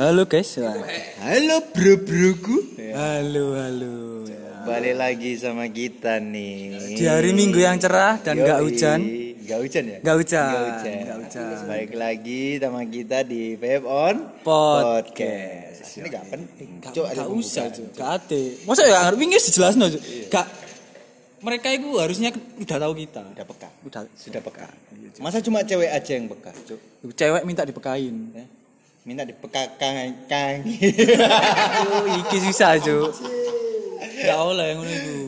Halo guys. Halo bro broku. Halo halo. Balik lagi sama kita nih. Di hari Minggu yang cerah dan Yoi. hujan. Nggak hujan ya? Nggak hujan. Nggak hujan. Nggak hujan. Balik lagi sama kita di Web On Podcast. Podcast. Ini nggak penting. Cuk, ada Gak usah. Cuk. Gak ate. Masa ya wingi dijelasno, Cuk. Gak mereka itu harusnya udah tahu kita. Udah peka. Udah Sudah peka. Masa cuma cewek aja yang peka, Cuk? cewek minta dipekain. Ya. Minta dipekakan kang. Oh, iki susah, Cuk. Gak oleh ngono iku.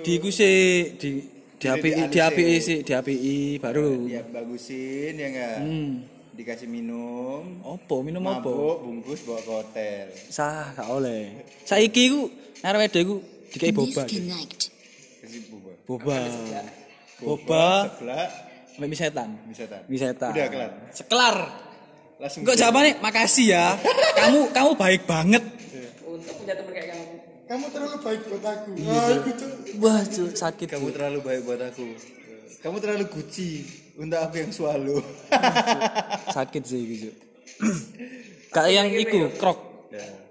Di iku sih di di API di dianusin. API sih, di API baru. Ya bagusin ya enggak? Hmm. Dikasih minum. Opo minum opo? Mabuk, bungkus bawa ke hotel. Sah, gak oleh. Saiki iku arek wedok iku dikai boba. Boba. Boba. Boba sebelah sampai mie setan. bisa tan. Mie setan. Udah kelar. Sekelar. Langsung. Enggak jawabannya makasih ya. kamu kamu baik banget. Kamu terlalu baik buat aku. Iya, Aku. Wah, Cuk, sakit. Kamu terlalu baik buat aku. Kamu terlalu guci untuk aku yang swallow. sakit sih gitu. Kayak yang iku krok. ya.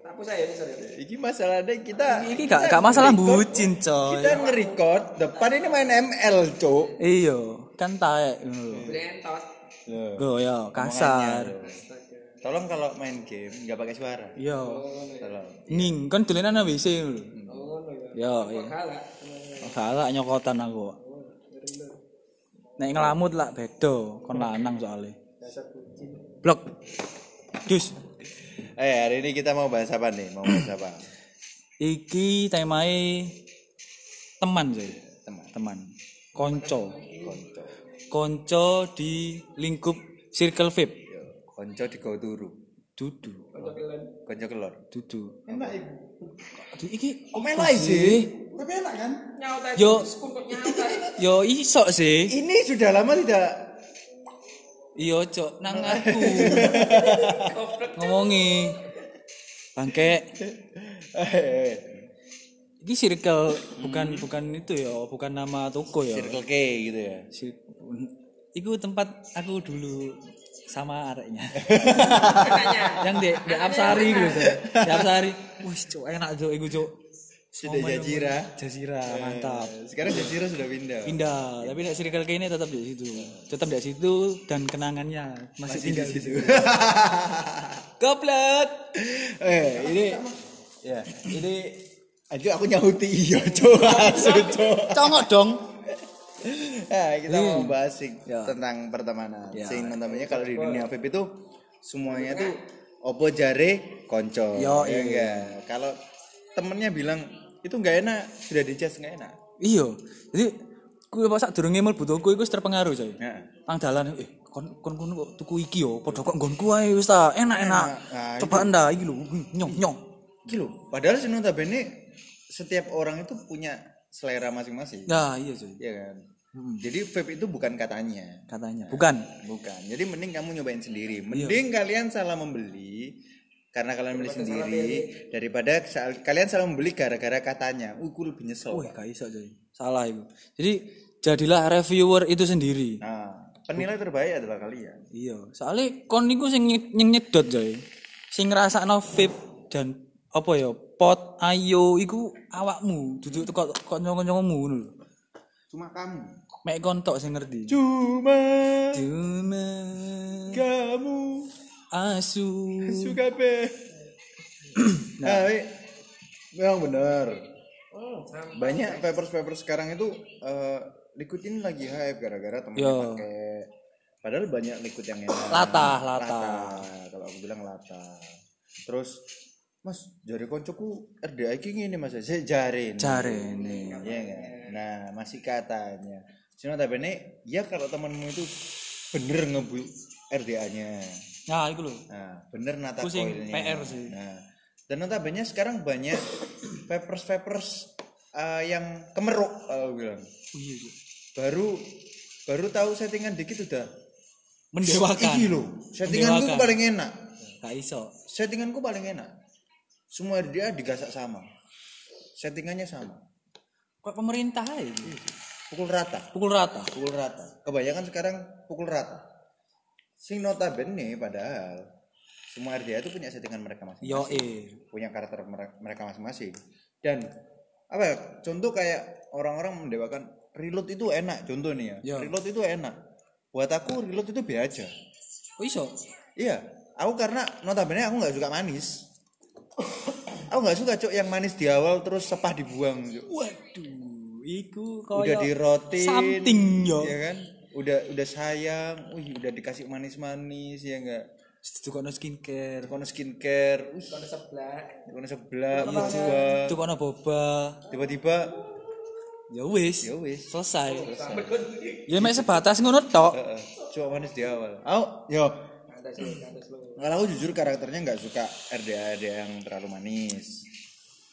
Iki masalahnya kita Iki gak gak masalah bucin, coy. Kita nge-record depan ini main ML, Cuk. Iya, kan taek ngono. Go ya, kasar. Tolong kalau main game nggak pakai suara. Iya. Tolong. Ning, kan dolenan nang WC lho. Yo, iya. Oh, galak nyokotan aku. Nek ngelamut lah beda, kon lanang soalnya. Blok. Dus. Eh, hari ini kita mau bahas apa nih? Mau bahas apa? Iki temae teman sih. Teman. Teman. Konco. Konco. Konco di lingkup circle VIP. Yo, konco di kau turu. Dudu. Konco kelor. Dudu. Aduh, iki Kok apa melai sih? Tapi enak kan? Yo yo iso sih. Ini sudah lama tidak Iya, Cok, nang aku. Ngomongi. Bangke. Eh, Iki circle bukan bukan itu ya, bukan nama toko ya. Circle K gitu ya. Si- Iku tempat aku dulu sama areknya. yang di di Apsari gitu. Di Apsari. Wih, Cok, enak, Cok, iku, Cok. Sudah Jazira. Jazira, mantap. Sekarang Jazira sudah pindah. Pindah, tapi nek circle K ini tetap di situ. Tetap di situ dan kenangannya masih, tinggal di situ. Goblok. Eh, ini Ya, ini Aduh aku nyahuti iya coba coba. congok dong. Nah, kita mau bahas sih Ya. tentang pertemanan. Ya. Sing namanya kalau di dunia vape itu semuanya tuh opo jare konco. Yo, ya iya. enggak. Kalau temennya bilang itu nggak enak, sudah dicas nggak enak. Iya. Jadi kuwi pas durunge mlebu toko iku wis terpengaruh, coy. Nah, Nang dalan eh kon kon kon kok tuku iki yo, padha kok nggonku ae wis ta, enak-enak. Nah, Coba anda iki lho, nyong nyong. Iki loh, padahal sih notabene setiap orang itu punya selera masing-masing. Nah, iya coy. Iya kan? Jadi vape itu bukan katanya. Katanya. Bukan. Bukan. Jadi mending kamu nyobain sendiri. Mending kalian salah membeli karena kalian beli sendiri daripada kalian salah membeli gara-gara katanya. Uh, gue lebih nyesel. Wih, gak iso coy. Salah itu. Jadi jadilah reviewer itu sendiri. Nah, penilai terbaik adalah kalian. Iya, soalnya kon niku sing nyedot coy. Sing ngrasakno vape dan apa ya, pot ayo iku awakmu, duduk kok kok nyong-nyongmu ngono lho. Cuma kamu. Mek kon tok sing ngerti. Cuma Cuma kamu asu. suka be. Nah, memang benar. Banyak papers-papers sekarang itu eh, liquid ini lagi hype gara-gara temennya Yo. pakai. Padahal banyak liquid yang enak. Latah, latah. Kalau aku bilang lata. Terus Mas, jari koncoku RDA iki ngene Mas. Saya jari. Jarene. Iya nggak? Nah, masih katanya. Cuma tapi ya kalau temanmu itu bener ngebu RDA-nya. Nah, iku lho. Nah, bener nata Pusing, koilnya. PR sih. Nah, dan notabene sekarang banyak papers-papers eh, yang kemeruk kalau bilang. Oh iya, Cuk. Baru baru tahu settingan dikit udah Mendewakan. Iki loh, settinganku Mendewakan. paling enak. Gak iso. Settinganku paling enak. Semua RDA digasak sama. Settingannya sama. Kok pemerintah aja. Pukul rata. Pukul rata. pukul rata. Kebanyakan sekarang pukul rata. Sing notabene padahal semua RDA itu punya settingan mereka masing-masing Yo eh. punya karakter mere- mereka masing-masing dan apa ya contoh kayak orang-orang mendewakan reload itu enak contoh nih ya Ya. reload itu enak buat aku reload itu biasa Oh iso. iya aku karena notabene aku nggak suka manis aku nggak suka cok yang manis di awal terus sepah dibuang Cuk. Waduh, iku udah di rotin something yo. ya kan udah udah sayang wih udah dikasih manis-manis ya enggak Tukokno skincare, kono skincare wih Kono sebelah. kono sebelah dua tukokno boba. tiba-tiba Ya wis. ya wis Selesai. Ya mek sebatas ngono tok. Heeh, cuma manis di awal aku yo Kalau aku jujur karakternya nggak suka RDA RDA yang terlalu manis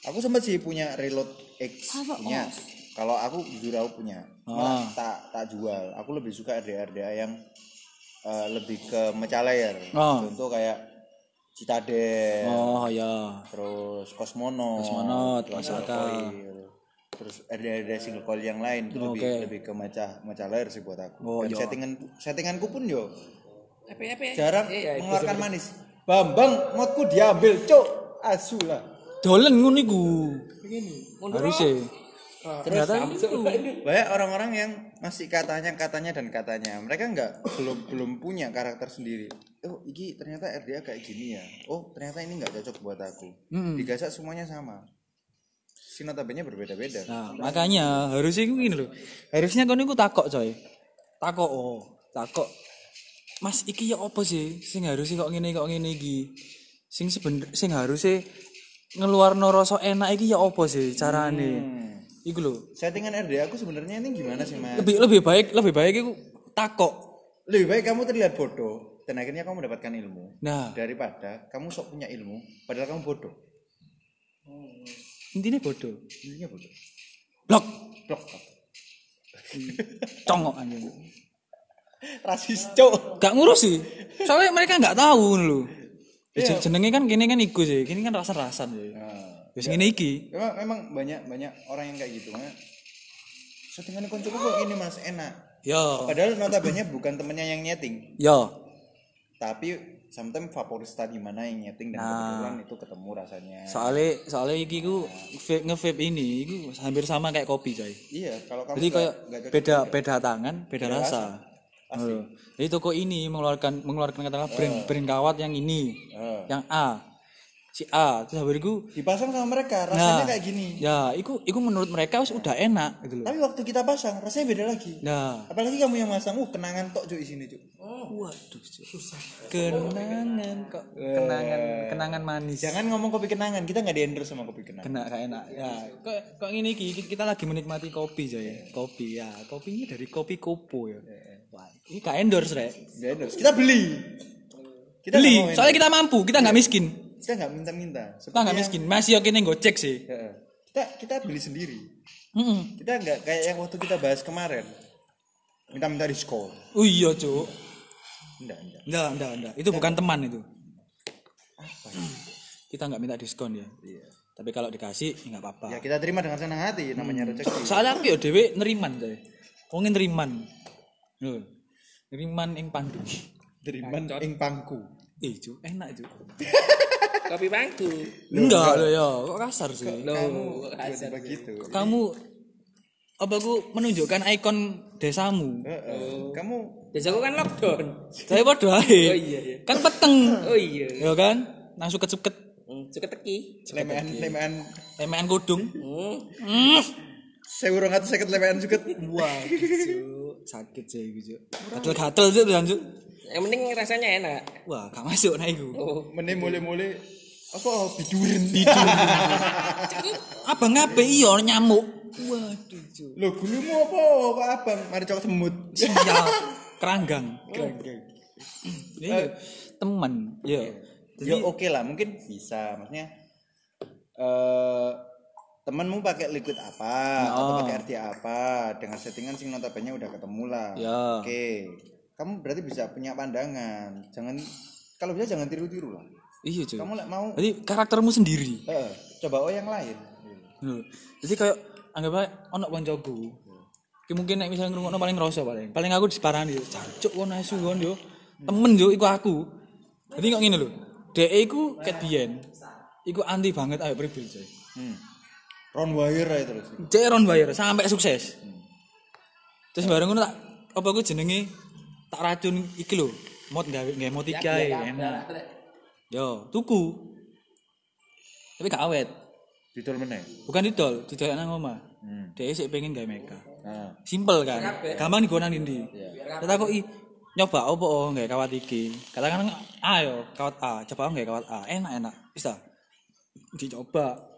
aku sempat sih punya reload X punya kalau aku jujur aku punya malah tak tak jual aku lebih suka RDA RDA yang eh, lebih ke mecaler Oh. contoh kayak Citadel Oh ya. terus Single akal. Coil, terus RDA RDA single coil yang lain itu lebih Oke. lebih ke maca macaler sih buat aku Oh, dan iya. settingan settinganku pun yo Apa apa? jarang Iya, iya, mengeluarkan manis Bambang modku diambil cok asu lah Dolen ngono iku. Mundur. Harusnya. terus Ternyata itu. banyak orang-orang yang masih katanya katanya dan katanya mereka nggak belum belum punya karakter sendiri oh iki ternyata RDA kayak gini ya oh ternyata ini nggak cocok buat aku Mm-mm. digasak semuanya sama si notabene berbeda-beda Nah, makanya harusnya iku gini loh. Harusnya kono iku takok coy. Takok oh, takok. Mas iki ya apa sih sing harusnya kok ngene kok ngene iki. Sing sebener sing harusnya ngeluarno rasa enak iki ya apa sih carane. Hmm. Iku lho. settingan RDA aku sebenarnya ini gimana sih mas Lebih lebih baik lebih baik iku takok. lebih baik kamu terlihat bodoh dan akhirnya kamu mendapatkan ilmu Nah, daripada kamu sok punya ilmu padahal kamu bodoh intinya bodoh. intinya bodoh Blok. blok Congok anjing. Rasis cok Gak ngurus sih. Soalnya mereka nggak tahu lho. Ya, jenenge kan kini kan iku sih. Kini kan rasa-rasan sih. nah, Wis ngene iki. memang, memang banyak banyak orang yang kayak gitu makanya settingan koncoku kok ini mas enak Ya. padahal notabene bukan temennya yang nyeting Ya. tapi sometimes favorista di mana yang nyeting dan kebetulan itu ketemu rasanya Soalnya soalnya iki ku vape nge-vape ini iku hampir sama kayak kopi coy. iya kalau kamu Jadi kayak beda beda tangan, beda, Beda rasa. Asli. Oh. Jadi toko ini mengeluarkan mengeluarkan katakanlah brand brand kawat yang ini, Eh. yang A. Si A, terus habis itu dipasang sama mereka rasanya Nah. kayak gini. Ya, iku iku menurut mereka wis udah enak gitu loh. tapi waktu kita pasang rasanya beda lagi. Nah, apalagi kamu yang masang uh kenangan tok cuy di sini cuy waduh susah. Kenangan kok. Kenangan. Kenangan manis. jangan ngomong kopi kenangan kita nggak di endorse sama kopi kenangan. Kena gak enak. Ya. Kok kok ini kita lagi menikmati kopi coy kopi ya. Kopinya dari kopi kopo ya. Wah ini gak endorse rek. Nggak endorse. Kita beli. Kita beli. soalnya kita mampu. Kita nggak miskin. Kita nggak minta-minta. Kita nggak miskin. Masih oke nih gocek sih. Kita kita beli sendiri. Mm-mm. kita nggak kayak yang waktu kita bahas kemarin. Minta-minta diskon oh iya cuk. Enggak enggak. Enggak enggak enggak. Itu bukan teman itu. Kita nggak minta diskon ya iya. Tapi kalau dikasih ya nggak apa-apa. Ya kita terima dengan senang hati namanya rezeki. Soalnya aku ya dewe neriman coy wong neriman. Lho, neriman ing pandu teriman ing pangku. Eh cuk enak cuk. Kopi bangku. enggak loh. ya. Kok kasar sih? Loh, tiba-tiba gitu? Kamu apa aku menunjukkan ikon desamu? Heeh. kamu Biasa aku kan lockdown. saya podo Oh ae iya iya. kan peteng. Oh iya. ya kan? Nang suket-suket Hmm, Suka teki. lemean lemean lemean kudung Hmm. mm. saya urung atau sakit lemean juga wah Cuk. Sakit sih gitu gatel-gatel tuh kan Cuk. Yang penting rasanya enak. wah gak masuk nah iku. Oh. meneh mulai-mulai apa bidurin. Abang ngabe iya nyamuk. Waduh Cuk. lo gulumu apa? Kok abang? Mari cokot semut. Sial. Keranggang. Iya. Teman ya ya oke lah. Mungkin bisa. Maksudnya eh temanmu pakai liquid apa atau pakai RT apa dengan settingan sing notabene udah ketemu lah Ya. oke kamu berarti bisa punya pandangan jangan kalau bisa jangan tiru-tiru lah iya cuy kamu mau jadi karaktermu sendiri eh, coba oh yang lain Lho, jadi kayak anggap aja ono koncoku. Ki mungkin nek misalnya ngrungokno paling ngerasa paling. Paling aku disparani yo, jancuk kon asu kon yo. Temen yo iku aku. Jadi kok ngene lho. DE iku ket biyen. Iku anti banget ayo pribil coy. Hmm. Ron wire aja terus. Cek Ron Bayer sampai sukses. Terus bareng ngono tak apa ku jenenge tak racun iki lho. Mod gawe gawe mod iki ae enak. Yo, tuku. Tapi gak awet. Didol meneh. Bukan didol, didol nang omah. Hmm. Dia sik pengen gawe meka. Nah. Simpel kan. Gampang digonan ndi. Kita kok i nyoba apa oh gawe kawat iki. Katakan A yo, kawat A, coba gawe kawat A. Enak-enak. Bisa. Dicoba.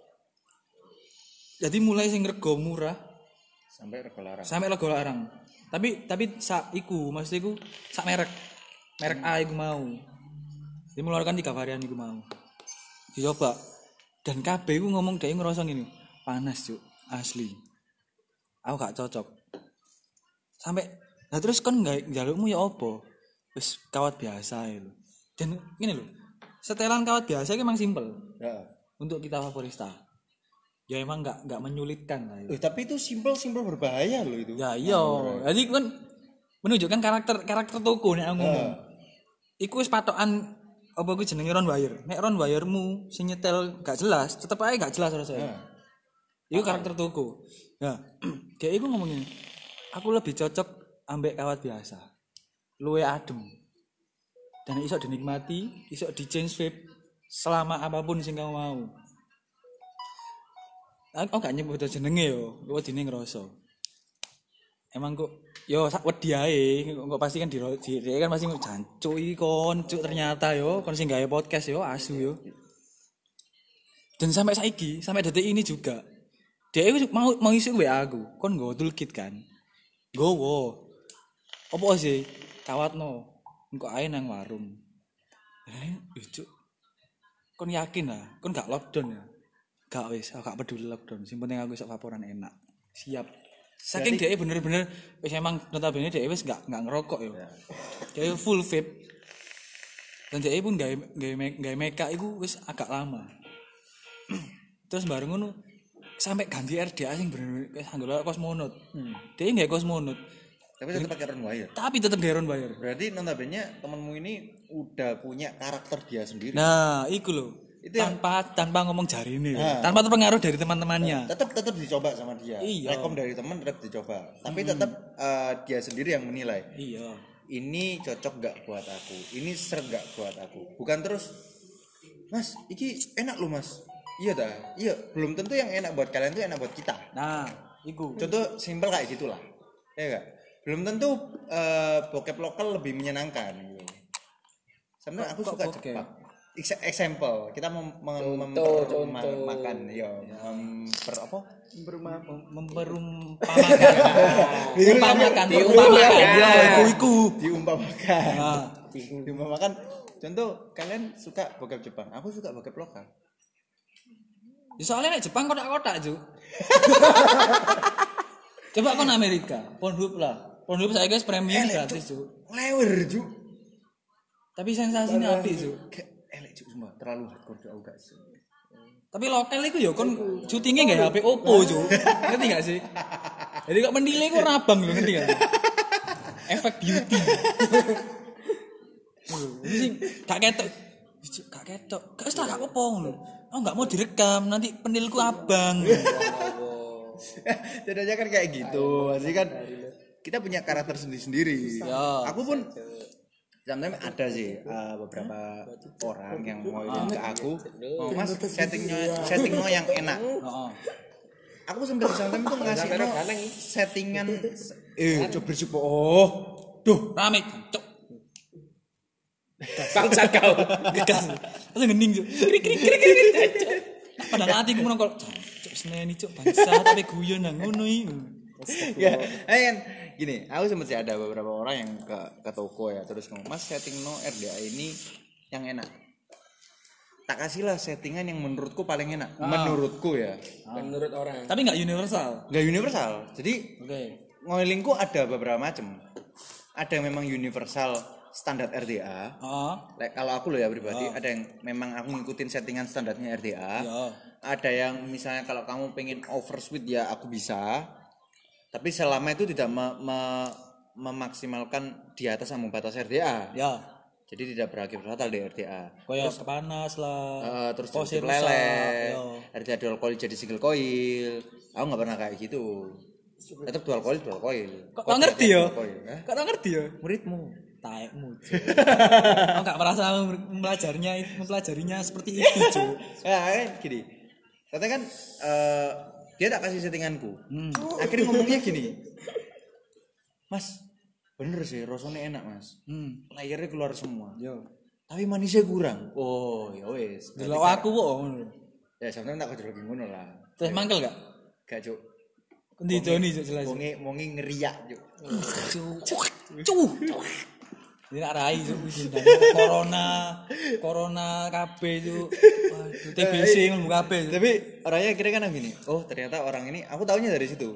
Jadi mulai sing rego murah Sampai rego larang. sampai rego larang. Tapi tapi sak iku, maksud iku sak merek. Merek A iku mau. Dia mengeluarkan tiga varian iku mau. Dicoba. Dan KB iku ngomong dia ngerasa gini, panas cuk, asli. Aku gak cocok. Sampai nah terus kan nggak jalukmu ya opo? Wis kawat biasa ya lho. Dan gini loh, setelan kawat biasa itu emang simpel Ya. untuk kita favorista. Ya emang nggak nggak menyulitkan lah. itu. Eh, tapi itu simple-simple berbahaya loh itu. Ya iya, jadi kan menunjukkan karakter karakter toko nek aku ngomong. Iku wis patokan apa ku jenenge Ron Wire. Nek Ron Wiremu sing nyetel gak jelas, tetep aja gak jelas rasanya. Nah. Iku karakter toko. Ya, kayak iku ngomong gini. Aku lebih cocok ambek kawat biasa. Luwe adem. Dan iso dinikmati, iso di change vape selama apa pun sing kamu mau. Aku gak nyebut jenenge yo, kok dine ngrasa. Emang kok yo sak wedi ae, kok pasti kan di, di dia kan pasti jancuk iki kon, cuk ternyata yo kon sing gawe podcast yo asu yo. Dan sampai saiki, sampai detik ini juga dia itu mau mau isi WA aku, kon nggo toolkit kan. Gowo. Apa sih? Kawatno. Engko ae nang warung. Eh, lucu. Kon yakin lah, kon gak lockdown ya? Gak wis, aku gak peduli lockdown. Sing penting aku iso vaporan enak. Siap. Saking dia bener-bener wis emang notabene dia wis gak gak ngerokok yo. Dia full vape. Dan dia pun me- gawe meka iku wis agak lama. Terus bareng ngono sampai ganti RDA sing bener wis anggere kosmonot. Dia nggak kosmonot, Tapi tetap pakai Ron wire. tapi tetap Garon bayar. Berarti notabene temanmu ini udah punya karakter dia sendiri. Nah, iku loh. Itu yang- tanpa tanpa ngomong jari ini, Nah. tanpa terpengaruh dari teman-temannya. tetap tetap dicoba sama dia. Iya. Rekom dari teman tetap dicoba. Tapi tetap eh, dia sendiri yang menilai. Iya. Ini cocok gak buat aku? Ini ser gak buat aku? Bukan terus, Mas, iki enak loh mas. Iya dah, iya. Belum tentu yang enak buat kalian tuh enak buat kita. Nah, iku. Contoh simpel kayak gitulah, ya gak? Belum tentu eh, bokep lokal lebih menyenangkan. Gitu. Sebenarnya aku suka bokep? Jepang. Ex- example, kita mem, Contoh, makan, yo, memper apa? Memperumpamakan. Umpamakan, umpamakan. Ya, iku iku. diumpamakan Nah, diumpamakan contoh kalian suka bokep Jepang aku suka bokep lokal Ya, soalnya nek Jepang kotak-kotak, Ju. Coba kon Amerika, Pornhub lah. Pornhub saya guys premium gratis, Ju. lewer ju Tapi sensasinya api, Ju. Elek ju semua terlalu hardcore ju aku gak suka. Tapi lokal itu ya kon syutingnya nggak HP Oppo cu, ngerti gak sih? Jadi kok menilai kok rabang lo ngerti gak sih? Efek beauty. Sih gak ketok, Cuk, gak ketok, gak usah gak apa-apa ngono. Oh nggak mau direkam, nanti penilku abang. Jadinya kan kayak gitu Pasti kan kita punya karakter sendiri-sendiri Ya. aku pun sometimes ada sih uh, beberapa orang yang mau ke aku oh, mas settingnya settingnya yang enak Heeh. aku sampai sometimes tuh ngasih no settingan eh coba bersyukur oh Duh, rame, cok. Bangsa kau. Gegas. Terus ngening cok. Krik krik krik krik. Cok. Pada hati aku nongol. Cok, seneni cok bangsa tapi guyon nang ngono iki. ya eh, kan gini aku sempat sih ada beberapa orang yang ke ke toko ya terus ngomong mas setting no RDA ini yang enak. Tak kasihlah settingan yang menurutku paling enak. Menurutku ya. Menurut orang. Tapi nggak universal. nggak universal. Jadi Oke. ngoilingku ada beberapa macam ada yang memang universal standar RDA Oh, Like, kalau aku loh ya pribadi ada yang memang aku ngikutin settingan standarnya RDA ya. ada yang misalnya kalau kamu pengen overspeed ya aku bisa tapi selama itu tidak me- me- memaksimalkan di atas ambang batas RDA Ya. jadi tidak berakhir fatal di RDA Kayak kepanas lah. Eh, terus jadi lele rusak, yo. RDA dual coil jadi single coil aku nggak pernah kayak gitu tetap dual coil dual coil Kok tak ngerti ya? Eh? Kok tak ngerti ya? muridmu Taekmu. Kau enggak merasa mempelajarinya mempelajarinya seperti itu, Cuk. ya kan gini katanya kan eh, dia tak kasih settinganku Hmm. akhirnya ngomongnya gini mas bener sih rasanya enak mas Hmm. layarnya keluar semua Yo. tapi manisnya kurang oh ya wes Delok aku kok. ngono. ya sebenarnya tak kejero ngono lah Terus mangkel gak? gak cuk Endi Joni Cuk, jelas. wonge wonge ngeriak cuk Cuk. Cuk. Ini nak rai Windan. Corona, corona Cuk. Waduh, TBC kabeh. Cuk. tapi orangnya kira kan gini oh ternyata orang ini aku taunya dari situ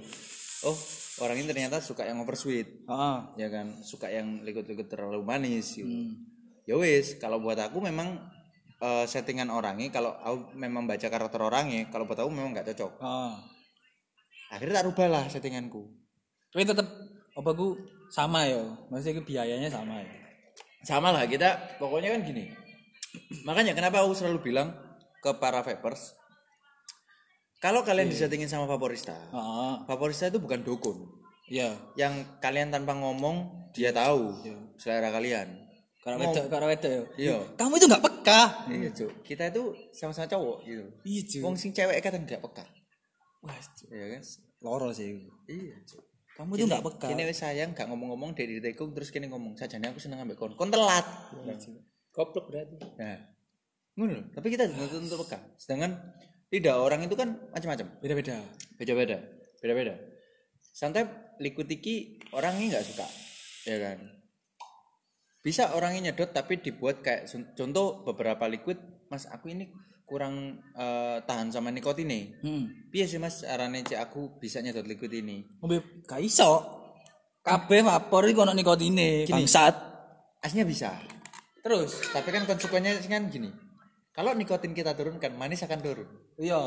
oh orang ini ternyata suka yang oversweet Heeh. ya kan suka yang liquid-liquid terlalu manis gitu. Hmm. ya wis kalau buat aku memang eh, settingan orangnya kalau aku memang baca karakter orangnya kalau buat aku memang nggak cocok Heeh. akhirnya tak rubah lah settinganku Tapi tetep apa ku sama ya. Maksudnya biayanya sama ya. sama lah kita pokoknya kan gini makanya kenapa aku selalu bilang ke para vapers kalau kalian disettingin sama vaporista Heeh. vaporista itu bukan dukun Iya. yang kalian tanpa ngomong dia tahu selera kalian Karena wedok, karena wedok ya. iya Kamu itu enggak peka. iya cuk kita itu sama-sama cowok gitu Iya, Cuk. wong sing cewek kadang nggak peka Wah, Cuk. iya kan loro sih. iya cuk Kamu itu enggak peka. kini sayang gak ngomong-ngomong dari tekung terus kini ngomong sajane aku seneng ambek kon. Kon telat. Goblok berarti. nah. Ngono tapi kita nuntut untuk peka sedangkan lidah orang itu kan macam-macam. Beda-beda. beda-beda. Beda-beda. Santai liquid iki orangnya nggak suka ya kan? Bisa orangnya nyedot tapi dibuat kayak contoh beberapa liquid mas aku ini kurang eh, tahan sama nikotinnya Hmm. piye sih mas caranya cek aku bisa nyedot liquid ini Ngombe gak iso. Kabeh vapor iku ono nikotine, bangsat. aslinya bisa Terus, tapi kan konsekuensinya kan gini kalau nikotin kita turunkan manis akan turun iya.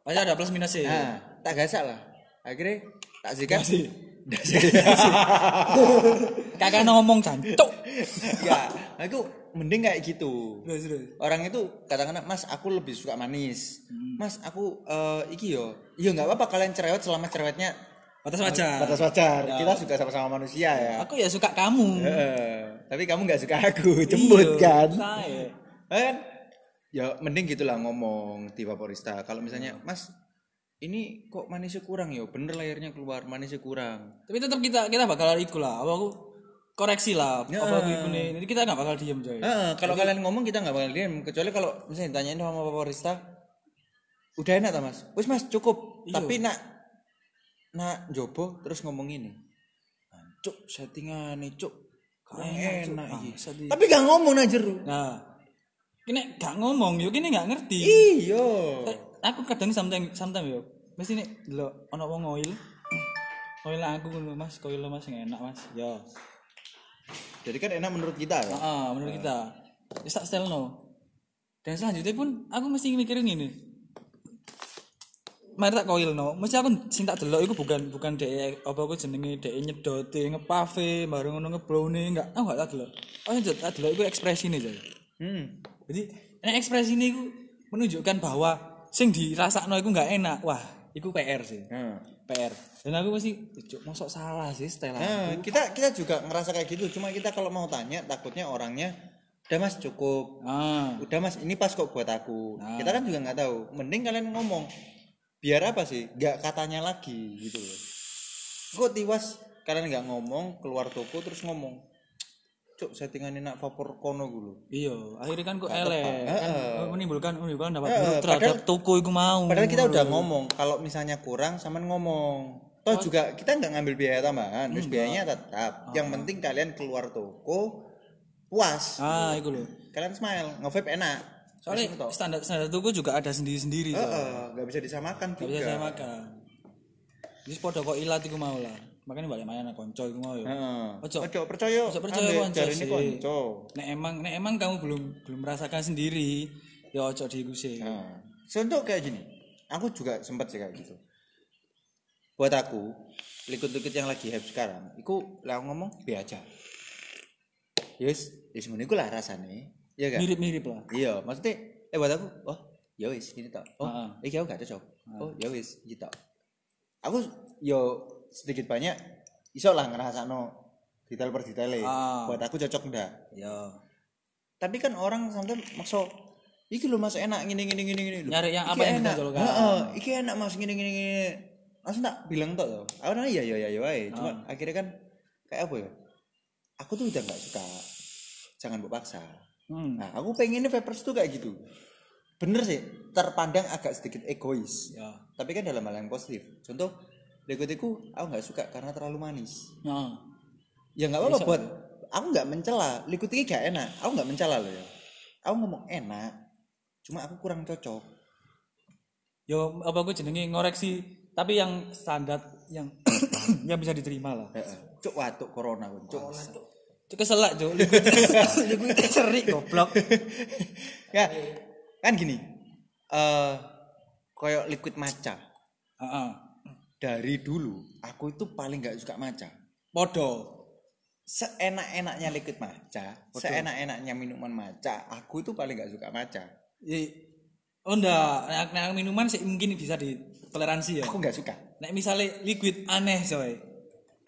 Pasti ada plus minus sih. nah tak gasak lah akhirnya tak Dasi. Kakak ngomong jancuk. ya aku mending kayak gitu Terus, terus. orang itu katakanlah mas aku lebih suka manis Hmm. mas aku eh, iki yo iya nggak apa-apa kalian cerewet selama cerewetnya Batas wajar. batas wajar kita suka sama-sama manusia ya Aku ya suka kamu. Heeh. tapi kamu nggak suka aku jembut Iya, kan saya. kan ya mending gitulah ngomong di vaporista kalau misalnya mas ini kok manisnya kurang ya bener layarnya keluar manisnya kurang Tapi tetap kita kita bakal iku lah. Apa aku koreksi lah. Ya. Apa nih. Jadi kita nggak bakal diem coy. Heeh, kalau kalian ngomong kita nggak bakal diam kecuali kalau misalnya ditanyain sama vaporista udah enak tak mas wis mas cukup Iya. tapi nak nak jobo terus ngomong ini cuk settingan nih cuk enak, iki. Tapi gak ngomong aja ru Nah, kini gak ngomong yo, kini gak ngerti. iyo Aku kadang sometimes sometimes yo, mesti nih lo ono wong oil. Oil aku ngono Mas, oil Mas enak Mas. Yo. Jadi kan enak menurut kita ya Heeh, menurut kita. Wis tak no. Dan selanjutnya pun aku mesti mikirin ini. Mari tak koil no. Mesti aku sing tak delok iku bukan bukan dhek apa aku jenenge dhek nyedote ngepave bareng ngono ngeblowne enggak. Aku enggak tak delok. Oh sing tak delok iku ekspresine aja. hmm. Jadi nek ekspresi ini ku menunjukkan bahwa sing dirasakno iku nggak enak. Wah, iku PR sih. Nah. PR. Dan aku masih cuk mosok salah sih setelah. Nah, kita kita juga ngerasa kayak gitu. Cuma kita kalau mau tanya takutnya orangnya udah mas cukup. Ah, udah mas ini pas kok buat aku. Kita kan juga nggak tahu. Mending kalian ngomong. Biar apa sih? Nggak katanya lagi gitu loh. Kok tiwas kalian nggak ngomong keluar toko terus ngomong cuk settingan enak vapor kono dulu iya, akhirnya kan kok elek. Kan menimbulkan menimbulkan dapat buruk terhadap toko iku mau. padahal kita udah ngomong kalau misalnya kurang sama ngomong toh juga kita nggak ngambil biaya tambahan terus biayanya tetap yang penting kalian keluar toko puas Ah, iku lho. kalian smile nge-vape enak Soalnya standar standar toko juga ada sendiri-sendiri. so. Heeh, nggak bisa disamakan juga bisa sama makan. Jadi podo kok ilat iku mau lah. Makanya balik mana konco iku mau ya. Heeh. Ojo. Ojo percaya. Ojo percaya konco konco. Nek emang nek emang kamu belum belum merasakan sendiri, ya ojo diikusi. Nah, contoh kayak gini. Aku juga sempat sih kayak gitu. Buat aku, liquid-liquid yang lagi hype sekarang, itu lah ngomong be aja. yes yes ngono iku lah rasane iya kan Mirip-mirip lah. iya maksudnya eh buat aku oh ya wis gini tok oh Heeh. iki aku gak cocok oh ya wis gitu aku yo sedikit banyak iso lah ngerasakno detail per detail Ah. buat aku cocok ndak? Ya. tapi kan orang sampai makso iki lho mas enak gini gini gini gini. Nyari yang Iki apa yang enak. Heeh, iki enak mas gini gini gini langsung tak bilang tok tuh aku nanya iya iya iya iya cuma akhirnya kan kayak apa ya? Aku tuh udah nggak suka. Jangan buat paksa. Hmm. nah aku pengennya vapers tuh kayak gitu. Bener sih terpandang agak sedikit egois. Ya. tapi kan dalam hal yang positif. Contoh legotiku aku nggak suka karena terlalu manis Nah. ya nggak apa-apa buat aku nggak mencela liquid ini gak enak aku nggak mencela loh ya aku ngomong enak cuma aku kurang cocok Yo apa gue jenenge ngoreksi tapi yang standar yang yang bisa diterima lah. Heeh. cuk watuk corona kun cuk Cuk keselak, Cuk. Liquid cerik goblok. ya kan gini eh koyo liquid maca Heeh. Dari dulu aku itu paling nggak suka maca Podo. seenak-enaknya liquid maca seenak-enaknya minuman maca aku itu paling nggak suka maca I- Oh enggak, nek, nek minuman sih mungkin bisa ditoleransi ya. aku nggak suka Nek misalnya liquid aneh coy.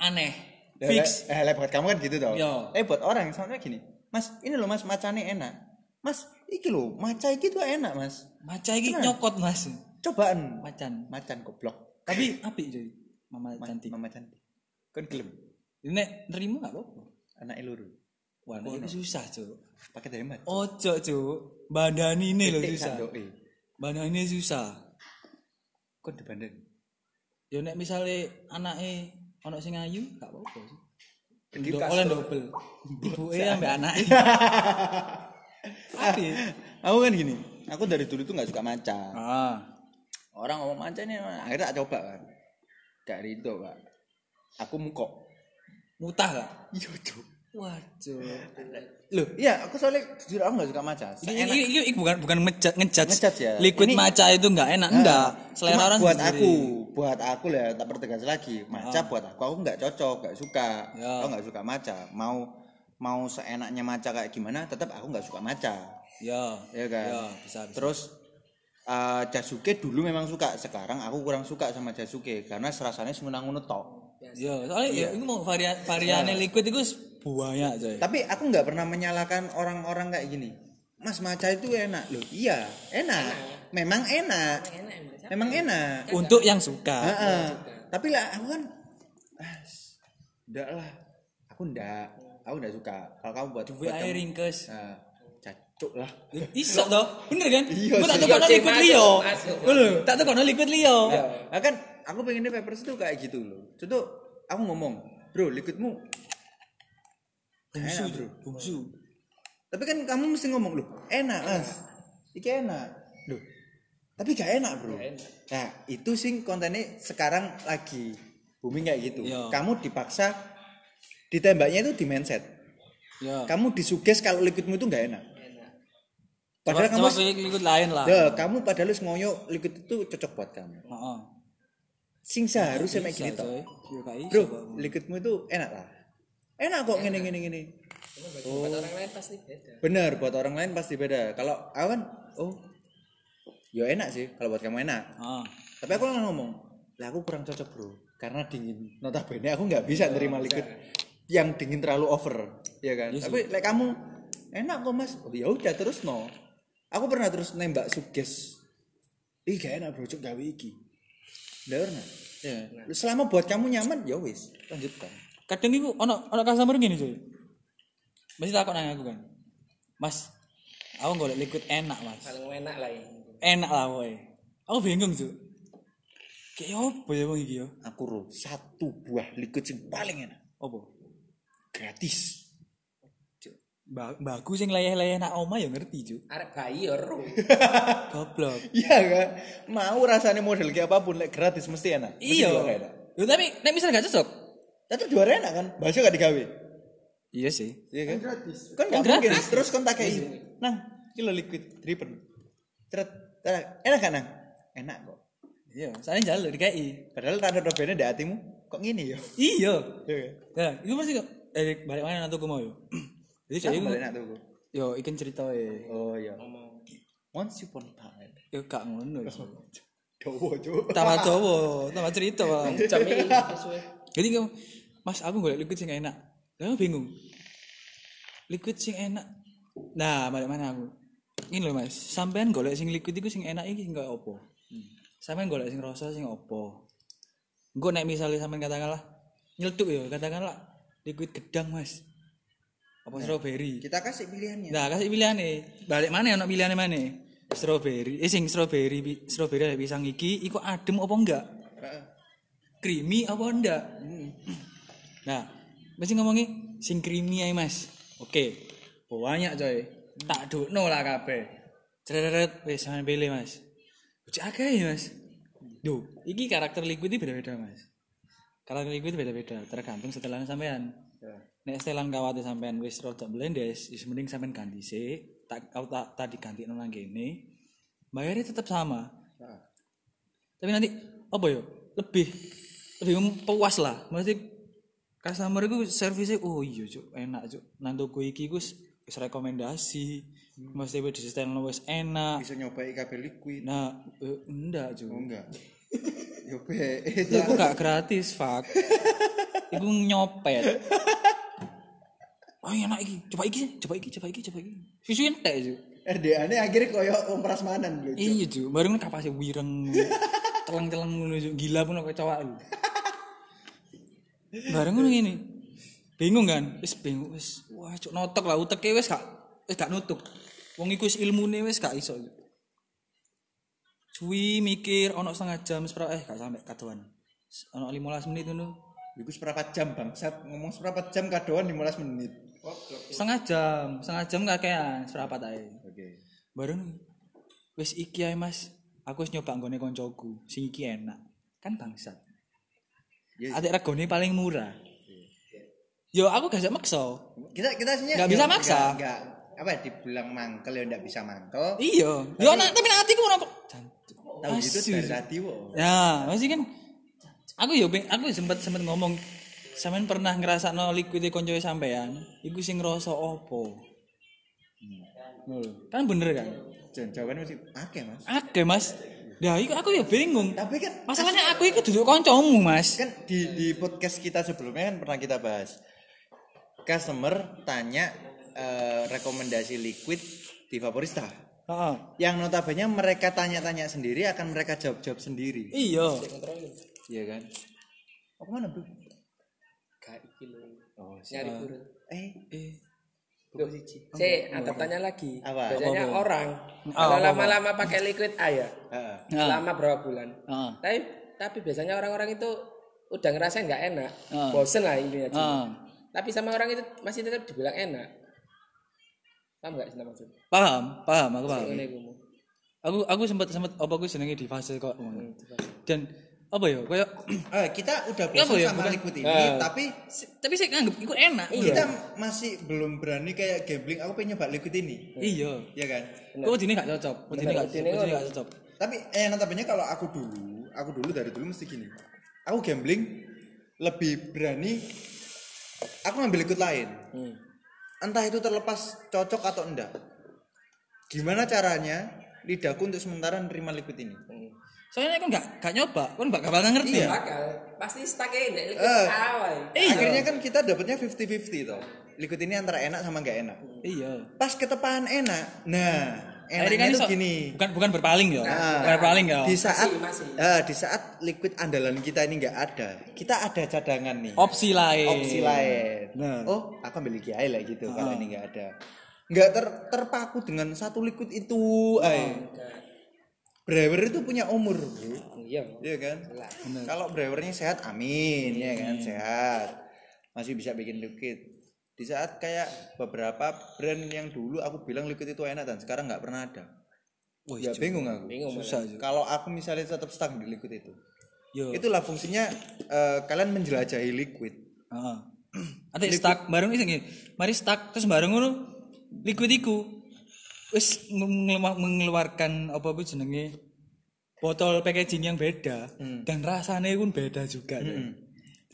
Aneh. Fix. eh, eh, buat kamu kan gitu toh Yo. eh buat orang soalnya gini mas ini loh mas macane enak mas iki loh maca iki tuh enak mas Maca iki nyokot, Mas. cobaan Macan. macan goblok Tapi apik coy. Mama Ma- cantik. mama cantik kan gelem Ini nek nerima gak apa-apa. anak eluru Wah, itu susah, Cuk. pakai dari mat Ojo, Cuk. Badan ini loh susah. Badan ini susah. kok dibanding Ya nek misalnya anaknya ono sing ayu, gak apa-apa sih. Di Do, kasur. oleh double. Ibuke ambek. Tapi aku kan gini aku dari dulu tuh nggak suka maca ah, orang ngomong maca ini akhirnya tak coba kan gak rido pak aku mukok mutah gak? iya cuk Waduh. loh iya aku soalnya jujur aku nggak suka maca Ini, ini, ini bukan bukan ngejat ngejat. Ya. Liquid Ini- maca itu enggak enak, enggak. Selera Cuma orang buat sendiri. aku buat aku lah tak pertegas lagi maca buat aku aku nggak cocok nggak suka Ya. aku nggak suka maca mau mau seenaknya maca kayak gimana tetap aku nggak suka maca Ya. ya kan Ya, bisa, bisa. terus eh, Jasuke dulu memang suka sekarang aku kurang suka sama Jasuke karena serasanya semenang ngono tok Ya, soalnya ya, ini mau varian variannya liquid itu banyak coy. tapi aku nggak pernah menyalahkan orang-orang kayak gini. Mas maca itu enak. Loh iya enak. Memang enak. Enak emang. Siapa? memang enak. Untuk yang suka. Heeh. tapi lah aku kan ah, enggak lah. Aku enggak aku enggak suka. Kalau kamu buat, buat air kamu. ringkes. Cacuk lah Iso toh, bener kan? Iya tak Iya sih, liquid liyo. tak tukar liquid liyo. nah kan aku pengennya papers itu kayak gitu loh contoh aku ngomong bro liquidmu Bungsu, Enak, bro. Bungsu. tapi kan kamu mesti ngomong loh enak mas iki enak loh tapi gak enak bro nah itu sih kontennya sekarang lagi booming kayak gitu Iya. kamu dipaksa ditembaknya itu di mindset Ya. kamu disuges kalau liquidmu itu nggak enak Enak. Padahal Coba, kamu coba pilih liquid lain lah. Dah, kamu padahal wis ngoyo liquid itu cocok buat kamu. Heeh. sing seharusnya kayak Bisa, gini toh. coy. Ya, gak iso, bro liquidmu itu enak lah. Enak kok gini gini Cuma bagi buat orang lain pasti beda. bener buat orang lain pasti beda. Kalau aku kan oh ya enak sih kalau buat kamu enak. Ah. tapi aku kan ngomong lah aku kurang cocok bro. Karena dingin. Notabene aku nggak bisa nerima liquid yang dingin terlalu over. Ya kan? Iya sih. tapi like kamu enak kok mas? Oh ya udah terus no aku pernah terus nembak suges ih gak enak bro cok gawe iki Nggak pernah ya selama buat kamu nyaman ya wis lanjutkan Kadang iku ono ono customer gini coy. Mesti takut nanya aku kan. Mas, aku golek liquid enak, Mas. Paling enak lah ini. Enak lah woy. Aku bingung, Cuk. Kayak apa ya wong iki ya? aku ro satu buah liquid yang paling enak Apa? gratis Ba bagus sing leyeh-leyeh nak oma ya ngerti, Cuk. Arek bayi ya. Goblok. Iya kan? Mau rasanya model kayak apa pun, like gratis mesti enak. Iya. Yo tapi nek misalnya gak cocok. Tetap juara enak kan? Bahasa gak digawe. Iya sih. Iya kan? gratis. Kan gak Kan mungkin. gratis. Terus kon tak kayak Nang, kilo liquid driven. Ceret. Enak kan, Nang? Enak kok. Iya, soalnya jalur dikai. Padahal tak ada robene di hatimu. Kok gini ya? Iya. Iya kan? Ya, itu masih kok eh balik mana nanti aku mau yo. Jadi Saya saya balik nak tuh. yo ikan cerita e. Oh iya. Once upon a time. Yo gak ngono. Dowo, Cuk. Tambah Jawa, tambah cerita, Bang. Jam ini. Jadi kamu, Mas aku golek liquid sing enak. Kamu bingung. Liquid sing enak. Nah, balik mana aku? Ini loh Mas, sampean golek sing liquid iku sing enak iki enggak opo? Sampean golek sing rasa sing opo? Engko nek misalnya sampean katakanlah nyeltuk ya, katakanlah liquid gedang Mas. Apa strawberry? Kita kasih pilihannya. Nah, kasih pilihan nih. Balik mana ono pilihannya mana? Strawberry. Eh sing strawberry, strawberry pisang iki iku adem apa enggak? Creamy apa enggak? Nah, mesti ngomongi sing creamy ae, Mas. Oke. Banyak coy. Tak dukno lah kabeh. Ceret wis sampean pilih, Mas. Akeh ya, Mas. Duh, iki karakter liquid beda-beda, Mas. Karakter liquid beda-beda, tergantung setelan sampean. Ya. Nek setelan kawate sampean wis rada blendes, wis mending sampean ganti sik. Tak aku tak tadi ganti nang kene. Bayarnya tetap sama. Heeh. Tapi nanti apa ya? Lebih lebih puas lah. Mesti customer itu servisnya oh iya cuk enak cuk. Nang toko iki ku wis wis rekomendasi. Mesti wis disisten wis enak. Bisa nyobain kabel liquid. Nah, eh, enggak cuk. Oh enggak. Yo be. Iku gak gratis, fuck. Iku nyopet. Oh enak iki, coba iki, coba iki, coba iki, coba iki. Susu entek cuk. RDA ini akhirnya koyo wong prasmanan lho. Cuk. Iya cu, bareng kapasnya wireng, teleng-teleng ngono Cuk. gila pun kayak cowok lu. Bareng ngono gini, bingung kan? Wis bingung, wis wah cuk notok lah uteke wis gak wis gak nutup. Wong iku wis ilmune wis gak iso. Cuwi mikir ono setengah jam sepera eh gak sampe kadoan. Ono 15 menit ngono. Iku seperempat jam bangsat ngomong seperempat jam kadoan 15 menit. Setengah jam, setengah jam kakean seprapat ae. Oke. Bareng wis iki ae Mas. Aku wis nyoba nggone koncoku, sing iki enak. Kan bangsat. Ya, Adik regone paling murah. Yo aku gak bisa maksa. kita kita sini Nggak bisa maksa. Enggak, enggak apa ya, dibilang mangkel ya enggak bisa mangkel. Iya. Yo tapi nek atiku ngono kok. Tahu gitu Asu, dari hati wo. Ya, masih kan aku yo aku sempat sempat ngomong sampean pernah ngerasa no liquid konco sampean, iku sing ngrasa opo? Hmm. Kan bener kan? Jawabannya mesti akeh, Mas. Oke, Mas. Nah, iku aku ya bingung. Tapi kan Masalahnya aku itu duduk koncomu, Mas. kan di di podcast kita sebelumnya kan pernah kita bahas. Customer tanya eh, rekomendasi liquid di Vaporista. Heeh. Yang notabene mereka tanya-tanya sendiri akan mereka jawab-jawab sendiri. Iya. Iya kan? Oh, ke mana, Bro? Gak iki lho. Oh, Nyari guru. eh Eh, Loh, Si, ada tanya lagi. Apa? Biasanya orang Ah, kalau lama-lama pakai liquid air, heeh. Nah. selama berapa bulan. Heeh. Tapi tapi biasanya orang-orang itu udah ngerasain nggak enak, Ah. bosen lah intinya. Heeh. Tapi sama orang itu masih tetap dibilang enak. Paham nggak sih maksud? Paham, paham, aku paham. Aku aku sempat sempat apa aku senengnya di fase kok. Dan apa ya? Kayak Eh, kita udah bosan ya? sama Bukan- liquid ini, Eh. tapi tapi saya nganggep itu enak. kita masih belum berani kayak gambling. Aku pengen nyoba liquid ini, Iya. ya kan? Kok ini gak cocok. Kok ini gak ini gak cocok. Tapi eh notabene kalau aku dulu, aku dulu dari dulu mesti gini. Aku gambling lebih berani aku ngambil liquid lain. Hmm. Entah itu terlepas cocok atau enggak. Gimana caranya lidahku untuk sementara nerima liquid ini? Soalnya kan gak gak nyoba, kan gak bakal ngerti. Iya. bakal pasti stuck ini liquid Eh. awal. Iya. Akhirnya kan kita dapatnya 50-50 toh. Liquid ini antara enak sama nggak enak. Iya. Pas ketepaan enak, nah enaknya kan itu gini. Bukan bukan berpaling ya. Nah, Bukan berpaling ya. Di saat Masih, masih. eh, di saat liquid andalan kita ini nggak ada, kita ada cadangan nih. Opsi lain. Opsi lain. Nah. Oh, aku ambil lagi aja lah gitu kalau ini nggak ada. Nggak ter- terpaku dengan satu liquid itu. ay. Brewer itu punya umur, bro. Iya. Iya kan? Kalau brewernya sehat, amin, ya kan sehat. Masih bisa bikin liquid. Di saat kayak beberapa brand yang dulu aku bilang liquid itu enak dan sekarang nggak pernah ada. Wah, ya bingung aku. Bingung susah juga. Kalau aku misalnya tetap stuck di liquid itu, Yo. itulah fungsinya eh, kalian menjelajahi liquid. Heeh. Ate stuck bareng ngene. Mari stuck terus bareng ngono liquid iku wis ngelu- mengeluarkan apa ku jenenge? Botol packaging yang beda. Dan rasanya pun beda juga. Dan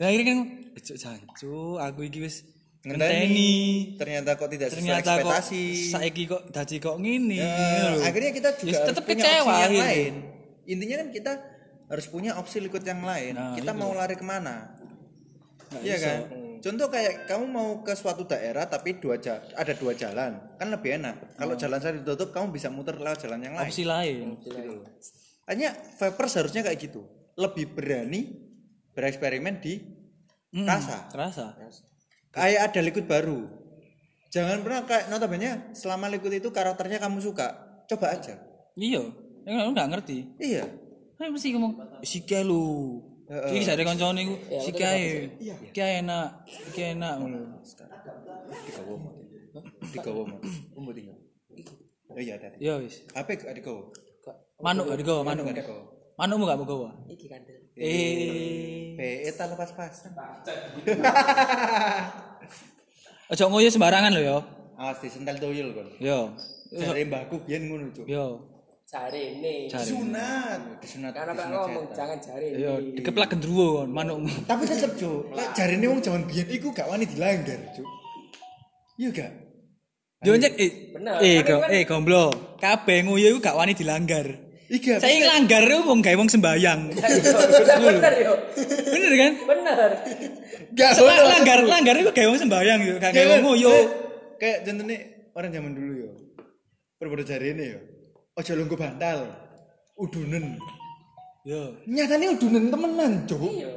akhirnya kan cuk jancu aku iki wis ngenteni. Ternyata kok tidak sesuai ternyata kok ekspektasi. saiki kok dadi kok ngene Ya, lho. akhirnya kita juga harus tetep punya kecewa opsi yang lain. Intinya kan kita harus punya opsi liquid yang lain. Nah, kita itu. mau lari ke mana? Nggak Iya kan contoh kayak kamu mau ke suatu daerah tapi dua ja- ada dua jalan kan lebih enak. Kalau jalan saya ditutup kamu bisa muter lewat jalan yang lain. Opsi lain. Hanya vapers harusnya kayak gitu. Lebih berani bereksperimen di Hmm, rasa. rasa. Kayak ada liquid baru. Jangan pernah kayak notabene selama liquid itu karakternya kamu suka coba aja. Iya. Ya kan nggak ngerti. Iya. Kan mesti ngomong sika lu. Heeh. Iki jare kancane iku sika ae iki ae enak iki enak ngono. Digawa mau digawa mau umbo tinggal. Oh iya ada ya wis. Apa gak digawa manuk gak digawa manuk gak digawa manukmu gak mau gawa Iki kandel. eh. PE tak lepas pasan aja ngoyo sembarangan lho ya awas disentel tuyul kon yo. Dari mbahku biyen ngono cuk. Yo Cari. sunat disunat. Karena Pak disunat ngomong jangan jari ini. yo dikeplak gendruwo kon manukmu. Tapi tetep cuk. Lek jarine wong jaman biyen iku gak wani dilanggar cuk. Iya gak? Yo eh Bener. eh go kan- eh gomblo. Kabeh ngoyo iku gak wani dilanggar. Iya saya ngelanggar itu wong gawe wong sembayang. Bener yo. bener kan? Bener. gak langgar langgar itu gawe wong sembayang yo. Gak gawe wong ngoyo. kayak contohnya orang zaman dulu yo. Berbeda jarine yo ojo lungguh bantal. Udunen. Yo. Nyatanya udunen temenan cuk. Iya.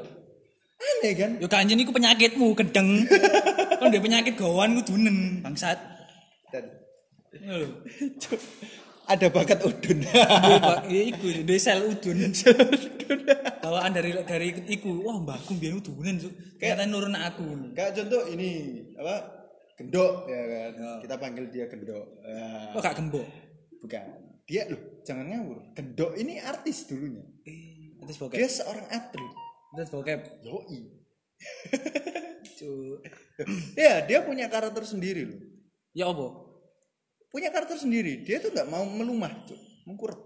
aneh kan? Yo kanjen iku penyakitmu kedeng. Kon ndek penyakit gawan kudunen bangsat. Dan ada bakat udun. Iya, iku ndek sel udun. Bawaan dari dari iku, wah mbahku biyen udunen, Cuk. Ternyata nurun aku. kayak contoh ini apa gendok ya kan? Kita panggil dia gendok. Ya, Kok gak gembok? bukan dia loh jangan ngawur. Gendok ini artis dulunya. Eh, terus bokep. dia seorang atlet. Terus bokep. yoi. Ya dia punya karakter sendiri loh. Ya apa? punya karakter sendiri. Dia tuh nggak mau melumah cuk. Mengkurap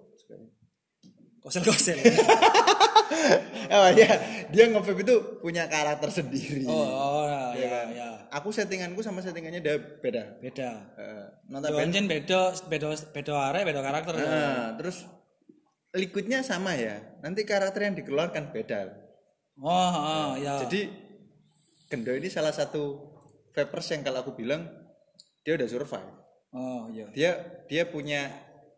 Kosel-kosel. oh ya dia nge itu punya karakter sendiri Oh, oh ya, Iya ya, kan? ya. aku settinganku sama settingannya dia beda Beda. uh, anjen beda beda beda arek, beda karakter. Nah, terus liquidnya sama ya nanti karakter yang dikeluarkan beda Oh, oh, ya. jadi Gendo ini salah satu vapers yang kalau aku bilang dia udah survive oh, iya. dia dia punya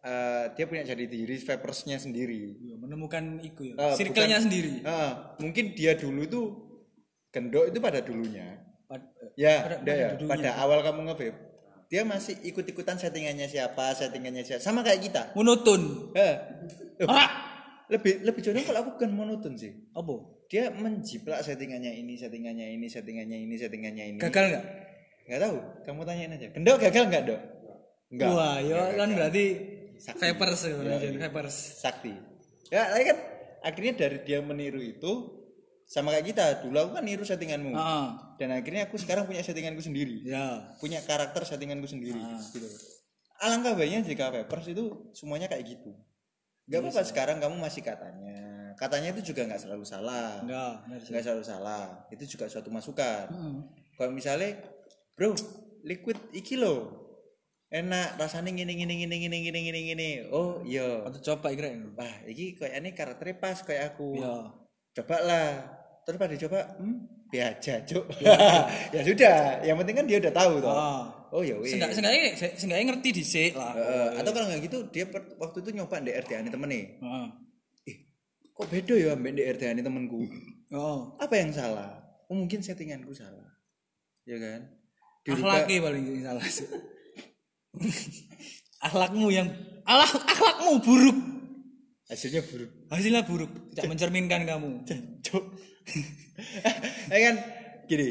eh, dia punya jadi diri vapersnya sendiri Iya, menemukan iku ya. Eh, Circle-nya sendiri. Eh, mungkin dia dulu itu Gendo itu pada dulunya Pad- ya Pada- ya dulunya. pada awal kamu nge dia masih ikut-ikutan settingannya siapa settingannya siapa sama kayak kita Monoton. Eh, Ora. lebih lebih condong kalau aku bukan monoton sih Apa? dia menjiplak settingannya ini settingannya ini settingannya ini settingannya ini Gagal nggak? nggak tahu kamu tanyain aja gendok gagal nggak dok nggak Wah, ya kan berarti Sakti. vapers sebenarnya, Iya. vapers. sakti. Ya tapi kan akhirnya dari dia meniru itu sama kayak kita dulu aku kan niru settinganmu. Ah, dan akhirnya aku sekarang punya settinganku sendiri. Ya. punya karakter settinganku sendiri Ah. gitu. Alangkah baiknya jika vapers itu semuanya kayak gitu. Nggak Iya apa-apa sekarang kamu masih katanya. Katanya itu juga nggak selalu salah. Nggak selalu salah. Itu juga suatu masukan. Hmm. kalau misalnya bro liquid iki lo enak rasanya gini gini gini gini gini gini gini oh iya. Atau coba kira wah iki kayak ini karakternya pas kayak aku. Ya. coba lah terus pada dicoba hmm? Biasa cuk. Ya. Sudah yang penting kan dia udah tahu toh. Ah. oh ya wih Seenggak, seenggaknya, seenggaknya ngerti dhisik lah. atau kalau nggak gitu dia per- waktu itu nyoba di RDA ini temen nih Heeh. eh kok beda ya ambek di RDA ini temenku? Oh. apa yang salah? Oh, mungkin settinganku salah. Ya kan? Dirubah- Akhlaknya paling salah sih. Akhlakmu yang alah akhlakmu buruk. hasilnya buruk. Hasilnya buruk, tidak mencerminkan kamu. cuk. Ya kan gini.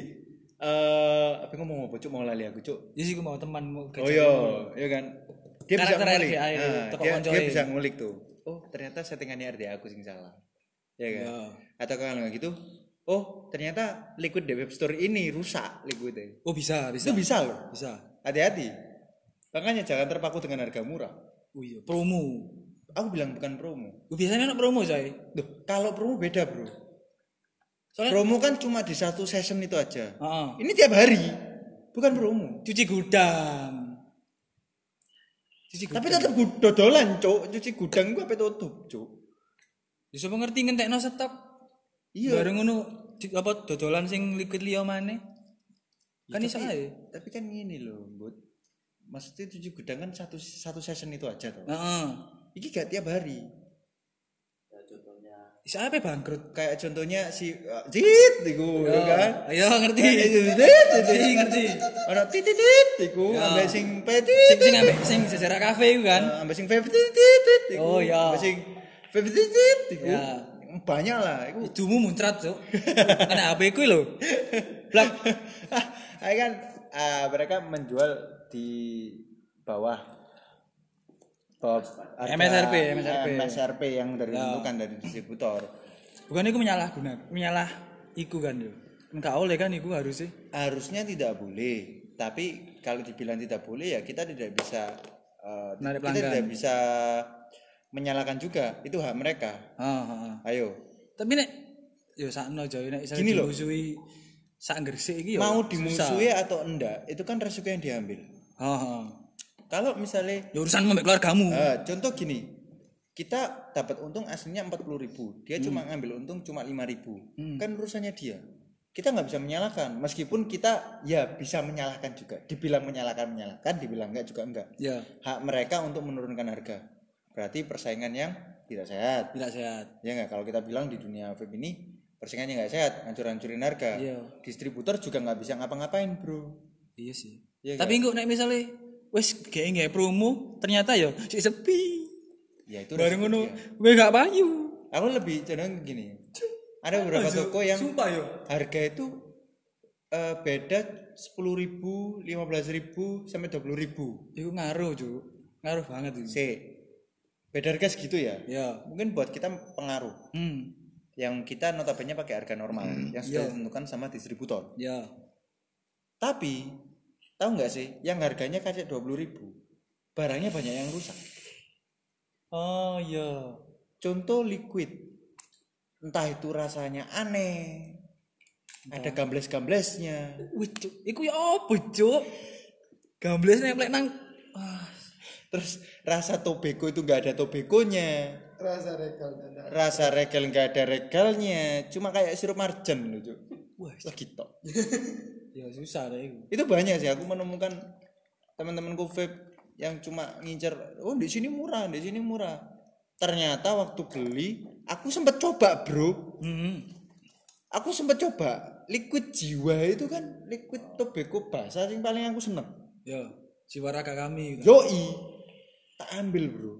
Eh apa ngomong apa? Cuk mau lali aku cuk. Jadi aku mau temanmu oh iya. iya kan? Dia bisa Karakter ngulik. RDA Nah, toko dia, dia bisa ngulik tuh. Oh ternyata settingannya RDA aku sing salah. Ya kan? Ya. atau kalau nggak gitu oh ternyata liquid di web store ini rusak liquidnya. Oh bisa, bisa. itu bisa loh. Bisa. hati-hati makanya jangan terpaku dengan harga murah. Oh iya, promo. aku bilang bukan promo. Oh, biasanya anak promo, Say. Duh, kalau promo beda bro. Soalnya promo kan cuma di satu session itu aja. Heeh. ini tiap hari bukan promo. Cuci gudang. Cuci tapi tetap dodolan cuk. Cuci gudang gua apa tutup cuk. Bisa mengerti ngentekno stok iya. Bareng ngono apa dodolan sing liquid liya maneh? Kan iso ae. tapi kan gini loh but maksudnya cuci gudang kan satu satu session itu aja tuh heeh iki gak tiap hari Siapa bangkrut? Kayak contohnya si uh, Jit iku ya kan. Ayo ngerti. Jit ngerti ngerti. Ana titit iku ambek sing petit. Sing sing ambek sing sejarah kafe iku kan. Ambek sing petit iku. Oh ya. Ambek sing petit iku. Banyak lah iku. Idumu muncrat, Cuk. Ana HP ku lho. Blak. Ayo kan mereka menjual di bawah MSRP, MSRP. MSRP yang dari ya. kan dari distributor. Bukan itu menyalah guna, menyalah iku kan yo. Enggak oleh kan iku harusnya. Harusnya tidak boleh. Tapi kalau dibilang tidak boleh ya kita tidak bisa uh, kita tidak bisa menyalahkan juga. Itu hak mereka. Ah, ah, ah. Ayo. Tapi nek yo sakno jauh nek Gini loh. sak gresik iki yo. Mau dimusuhi atau enggak, itu kan resiko yang diambil. Heeh. Kalau misalnya ya urusan sama keluargamu. Uh, contoh gini. Kita dapat untung aslinya empat puluh ribu. Dia hmm. cuma ngambil untung cuma lima ribu. Hmm. kan urusannya dia. Kita nggak bisa menyalahkan. Meskipun kita ya bisa menyalahkan juga. Dibilang menyalahkan menyalahkan. Dibilang enggak juga enggak ya. hak mereka untuk menurunkan harga. Berarti persaingan yang tidak sehat. Tidak sehat. Ya enggak kalau kita bilang di dunia vape ini persaingannya nggak sehat. Hancur-hancurin harga. Ya. distributor juga nggak bisa ngapa-ngapain bro. Iya sih ya, tapi enggak naik misalnya wes kayak nggak promo ternyata ya si sepi. Ya itu bareng ngono gue gak payu. Aku lebih cenderung gini ada beberapa toko yang Sumpah, yo. harga itu uh, beda sepuluh ribu lima belas ribu sampai dua puluh ribu. Itu ngaruh cu ngaruh banget itu si beda harga segitu ya? Ya mungkin buat kita pengaruh. Hmm. yang kita notabene pakai harga normal hmm. yang sudah ya. ditentukan sama distributor. Ya tapi Tahu nggak sih, yang harganya kasih dua puluh ribu, barangnya banyak yang rusak. Oh iya. Contoh liquid, entah itu rasanya aneh, entah. ada gambles-gamblesnya. Wih, iku ya apa, Cuk? Gamblesnya yang nang ah. Terus rasa tobeko itu nggak ada tobekonya. Rasa regal Rasa regal nggak ada regalnya, cuma kayak sirup marjan loh, Wah, gitu. ya susah deh itu. Itu banyak sih aku menemukan teman-temanku vape yang cuma ngincer oh di sini murah di sini murah. Ternyata waktu beli aku sempat coba bro. Hmm. aku sempat coba liquid jiwa itu kan liquid tobacco basah yang paling aku seneng. Ya jiwa raga kami gitu. yoi tak ambil bro.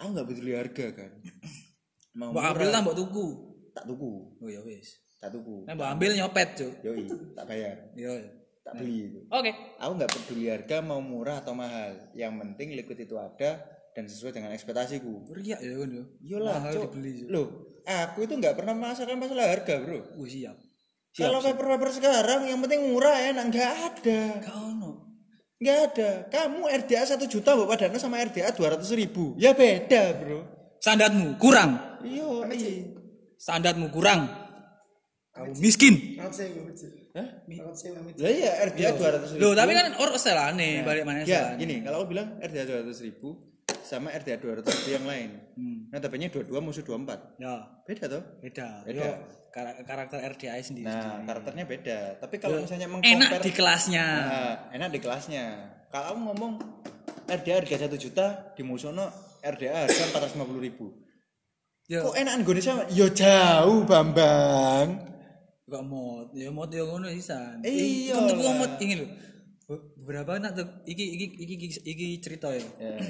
Aku nggak peduli harga kan. Mau ambil tak tuku. Tak tuku. Oh ya wis tak tuku. Nah mbak ambil nyopet cuy yoi tak bayar. Yo tak beli itu. Oke. Okay. aku nggak peduli harga mau murah atau mahal. Yang penting liquid itu ada dan sesuai dengan ekspektasiku. Riak ya kan yo lah dibeli lo aku itu nggak pernah merasakan masalah harga bro. Oh, siap. siap kalau paper paper sekarang yang penting murah ya nggak ada. Kau nggak ada. Kamu RDA satu juta bapak dana sama RDA dua ratus ribu. Ya beda bro. Standarmu kurang. Iya. Standarmu kurang kamu miskin. Hah? Lah iya RDA dua ratus ribu. Loh tapi kan orang selane balik mana Ya gini kalau aku bilang RDA dua ratus ribu sama RDA dua ratus ribu yang lain. Hmm. Nah tapi dua dua musuh dua empat. Ya. Beda tuh. Beda. Beda. Yo, karakter RDA sendiri. Nah karakternya beda. Tapi kalau misalnya mengkompar. Enak di kelasnya. Nah, enak di kelasnya. Kalau kamu ngomong RDA harga satu juta di musono RDA harga empat ratus lima puluh ribu. Yo. Kok enak gue sama? Yo jauh Bambang. Gak mod, ya mod yang ngono isan. Iya. Kan tuku mod ingin lho. Beberapa nak tuh iki iki iki iki, cerita ya. Yeah.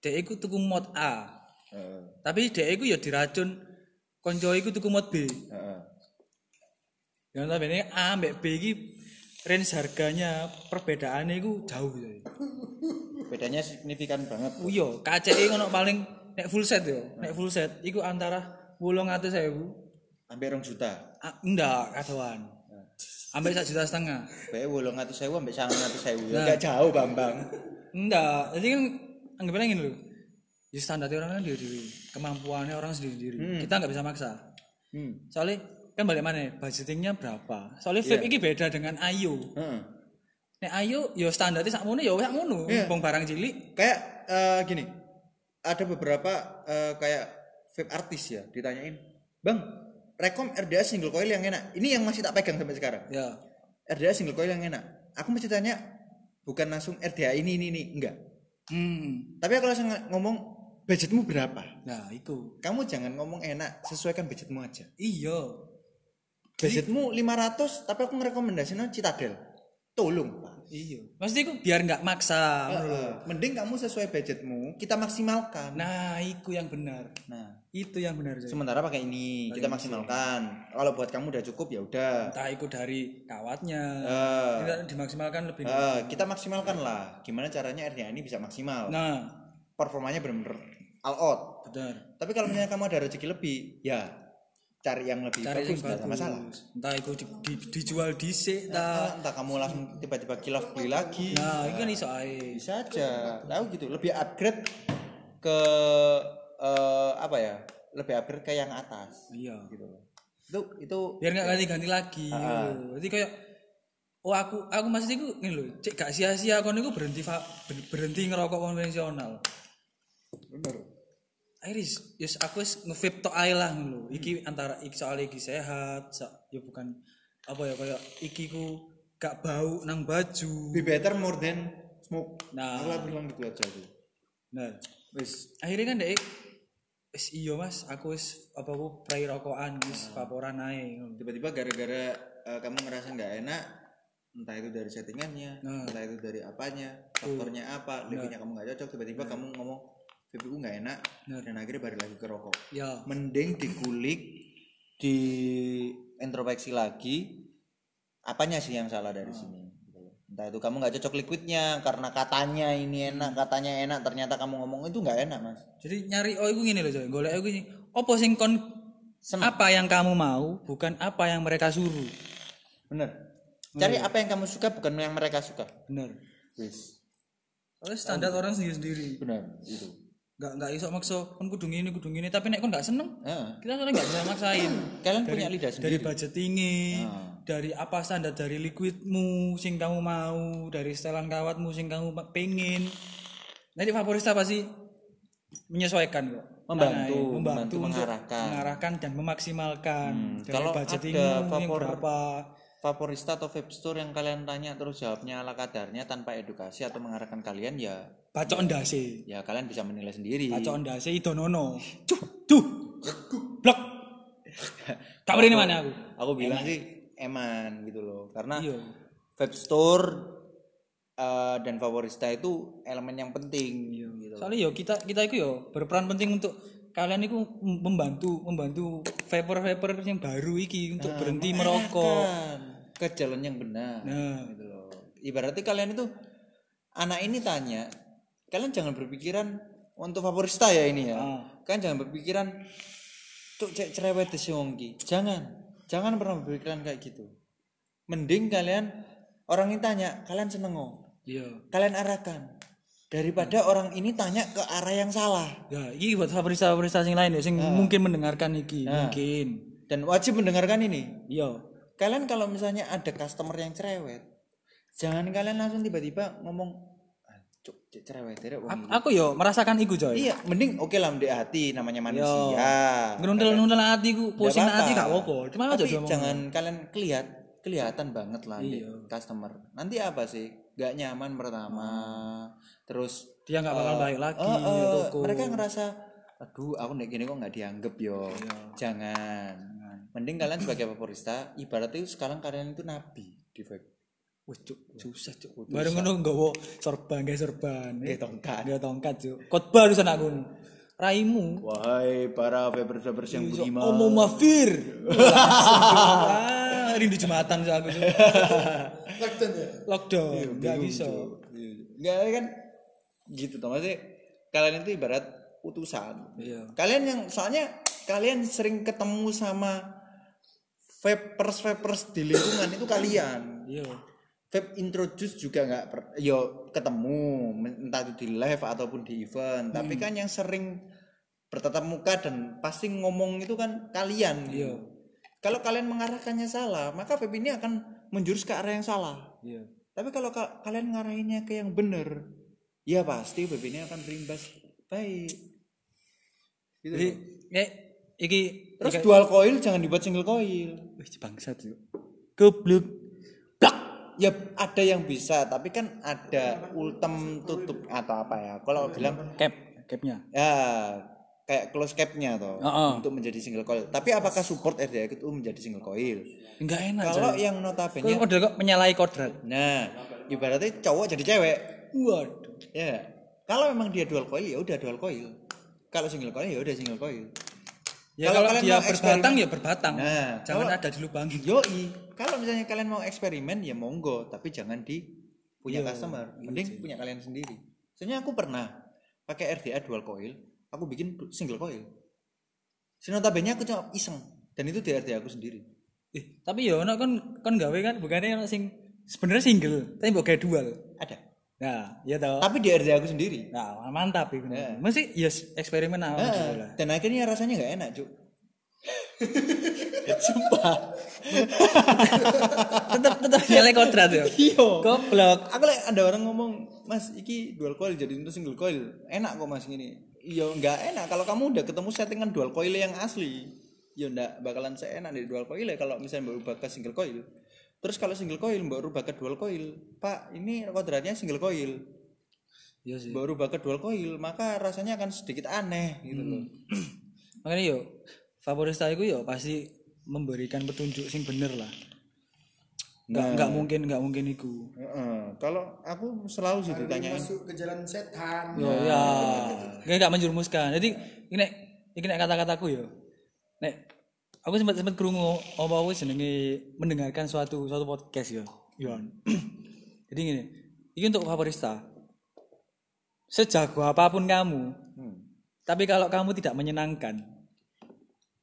Dek iku tuku mod A. Uh. Tapi dek iku ya diracun konco iku tuku mod B. Heeh. Uh. Yang ini A mbek B iki range harganya perbedaannya iku jauh ya. Bedanya signifikan banget. Oh iya, KCE ngono paling nek full set yo. Nek full set iku antara 800.000 Ambil rong juta. Ah, enggak, kadoan. Ambil satu juta setengah. Bae wolong ngatus sewu ambil sangat ngatus sewu. Nah. Enggak jauh Bambang. Enggak, jadi kan anggap aja gini loh. Ya standar orang kan diri diri, kemampuannya orang sendiri sendiri. Hmm. Kita nggak bisa maksa. Hmm. Soalnya kan balik mana budgetingnya berapa soalnya vape ini beda dengan Ayu Heeh. nek Ayu yo standarnya sakmono yo sakmono Iya. wong barang cilik kayak eh, gini ada beberapa eh, kayak vape artis ya ditanyain bang rekom RDA single coil yang enak. Ini yang masih tak pegang sampai sekarang. Ya. RDA single coil yang enak. Aku mesti tanya bukan langsung RDA ini ini ini. Enggak. Hmm. Tapi aku langsung ngomong budgetmu berapa? Nah itu. Kamu jangan ngomong enak sesuaikan budgetmu aja. Iya. Budgetmu 500 tapi aku ngerekomendasiin Citadel. Tolong Pak. Iya. Maksudnya itu biar nggak maksa. Eh, mending kamu sesuai budgetmu kita maksimalkan. Nah itu yang benar. Nah. Itu yang benar Joy. sementara pakai ini kita maksimalkan. Kalau buat kamu udah cukup ya udah. Entah itu dari kawatnya. Eh, Tidak dimaksimalkan lebih eh, kita maksimalkan lah. Gimana caranya RDA ini bisa maksimal? Nah. Performanya bener-bener all out. Benar. Tapi kalau misalnya kamu ada rezeki lebih ya cari yang lebih cari bagus yang nggak masalah. Entah itu di, di- dijual dhisik ta Ah, entah kamu langsung tiba-tiba kilaf beli lagi. Nah itu kan iso ae. Bisa aja. Tahu gitu lebih upgrade ke eh, apa ya? Lebih upgrade ke yang atas. Iya. Gitu loh. Itu itu biar nggak ganti-ganti lagi. Jadi kayak oh aku aku maksudnya itu ini loh cek gak sia-sia kon itu berhenti berhenti ngerokok konvensional. Bener Iris, yes aku wis nge-vape tok ae lah ngono. Iki antara iki soal iki sehat, sa, ya bukan apa ya kayak iki ku gak bau nang baju. be better more than smoke Nah. aku bilang gitu aja tuh Nah, wis akhirnya kan dek wis iya Mas, aku wis apa aku prai rokokan wis vaporan ae ngono. tiba-tiba gara-gara eh, kamu ngerasa nggak enak entah itu dari settingannya Nah. entah itu dari apanya faktornya apa liquidnya kamu nggak cocok tiba-tiba kamu ngomong VPU nggak enak Nah. dan akhirnya balik lagi ke rokok. Ya, mending dikulik di introspeksi lagi apanya sih yang salah dari sini? Gitu loh. entah itu kamu nggak cocok liquidnya karena katanya ini enak katanya enak ternyata kamu ngomong itu nggak enak mas. Jadi nyari oh iku ngene lho Joy, golek iku sing apa sing kon apa yang kamu mau, bukan apa yang mereka suruh. bener. Cari apa yang kamu suka bukan yang mereka suka. Bener. wis. Soalnya standar orang sendiri-sendiri. bener itu Gak nggak iso maksa kon kudu ngene kudu ngene. Tapi nek kon gak seneng Heeh. kita soalnya nggak bisa maksain. Kalian punya lidah dari sendiri? budgetingnya Ah. dari apa standar dari liquidmu sing kamu mau dari setelan kawatmu sing kamu pengen nanti favorista pasti menyesuaikan kok. Membantu, Nah, membantu untuk mengarahkan. mengarahkan dan memaksimalkan. Dari kalau ada yang favor- berapa favorista atau vape store yang kalian tanya terus jawabnya ala kadarnya tanpa edukasi atau mengarahkan kalian ya bacok ndase ya kalian bisa menilai sendiri. Bacok ndase idonono cuh cuh blok. Tak beri mana aku? aku bilang sih eman gitu loh. Karena iya. vape store eh, dan favorista itu elemen yang penting gitu. Soalnya yo kita kita itu yo berperan penting untuk kalian itu membantu membantu vapor vapor yang baru iki untuk berhenti merokok. Ke jalan yang benar Nah. gitu loh. Ibaratnya kalian itu anak ini tanya kalian jangan berpikiran untuk favorista ya ini ya? Ah. kalian jangan berpikiran cuk cek cerewet si wongki jangan jangan pernah berpikiran kayak gitu. Mending kalian orang ini tanya kalian seneng nggak iya. Kalian arahkan daripada orang ini tanya ke arah yang salah. Ya ini buat favorista yang lain ya sing mungkin mendengarkan iki mungkin. Dan wajib mendengarkan ini. Iya. Kalian kalau misalnya ada customer yang cerewet jangan kalian langsung tiba-tiba ngomong "Ah, cuk cerewet dere wong A- aku yo merasakan iku coy iya mending oke lah mendek hati namanya manusia. Ngerundel nundel hatiku pusing apa-apa. hati gak apa cuma aja jangan kalian kelihat kelihatan banget lah Iya. customer. Nanti apa sih? Gak nyaman pertama terus dia nggak bakal balik lagi eh, eh, toko mereka ngerasa aduh aku nek gini kok nggak dianggap yo Iya. jangan mending kalian sebagai favorista ibaratnya itu sekarang kalian itu nabi di vape Wah, cuk, susah cuk. Bareng ngono nggawa sorban, gawe sorban. Nggih, tongkat. Nggak tongkat cuk. Khotbah urusan aku. Raimu. wahai para vapers-vapers yang budiman Omo mafir. Ah, rindu jumatan sih aku. Lockdown ya. Lockdown, nggak bisa. nggak kan gitu toh maksudnya kalian itu ibarat utusan Iya. kalian yang soalnya kalian sering ketemu sama vapers vapers di lingkungan itu kalian Iya. vape introduce juga nggak yo ketemu entah itu di live ataupun di event tapi kan yang sering bertatap muka dan pasti ngomong itu kan kalian Iya. kalau kalian mengarahkannya salah maka vape ini akan menjurus ke arah yang salah Iya. tapi kalau ka- kalian ngarahinnya ke yang bener ya pasti vape ini akan berimbas baik gitu Jadi ya iki terus iki- dual coil jangan dibuat single coil Wih, bangsat yuk. Goblok. Blak. ya ada yang bisa tapi kan ada ultem tutup atau apa ya kalau bilang Cap, capnya. ya kayak close capnya toh Heeh. untuk menjadi single coil tapi apakah support RDA itu menjadi single coil Enggak enak. kalau yang notabene kok menyalahi kodrat. nah ibaratnya cowok jadi cewek Waduh. ya. Kalau memang dia dual coil ya udah dual coil. Kalau single coil ya udah single coil. Ya Kalau kalau, dia berbatang ya berbatang. Nah, Jangan kalau- ada dilubangin. yoi. Kalau misalnya kalian mau eksperimen ya monggo. Tapi jangan di punya Iya, customer. mending punya kalian sendiri. Soalnya aku pernah pakai RDA dual coil aku bikin single coil. Si notabene aku cuma iseng dan itu di RDA aku sendiri. Eh, tapi ya ono kan kan gawe kan bukannya ono sing sebenarnya single, tapi mbok gawe dual. ada Nah, ya toh. tapi di RDA aku sendiri Nah, mantap itu. Ya. Mesti yes eksperimen awal Nah, gitu lah. dan akhirnya rasanya nggak enak cuk sumpah tetap tetap nyalahi kodrat ya. iya Goblok. aku like, ada orang ngomong mas iki dual coil jadi untuk single coil enak kok mas gini iya nggak enak kalau kamu udah ketemu settingan dual coil yang asli ya nggak bakalan seenak di dual coil ya kalau misalnya baru ubah ke single coil terus kalau single coil baru ubah ke dual coil pak ini kodratnya single coil Iya sih. baru ubah ke dual coil maka rasanya akan sedikit aneh gitu loh Makanya yo favorista itu yo pasti memberikan petunjuk sing bener lah. Enggak Nah. enggak mungkin enggak mungkin iku. Heeh, kalau aku selalu sih ditanyain masuk ke jalan setan Yo ya. Kayak enggak menjerumuskan. Jadi ini nek kata-kataku yo. Nek aku sempat sempat krungu apa aku jenenge mendengarkan suatu suatu podcast yo. Yon. Jadi gini, ini untuk favorista. Sejago apa pun kamu, Hmm. tapi kalau kamu tidak menyenangkan,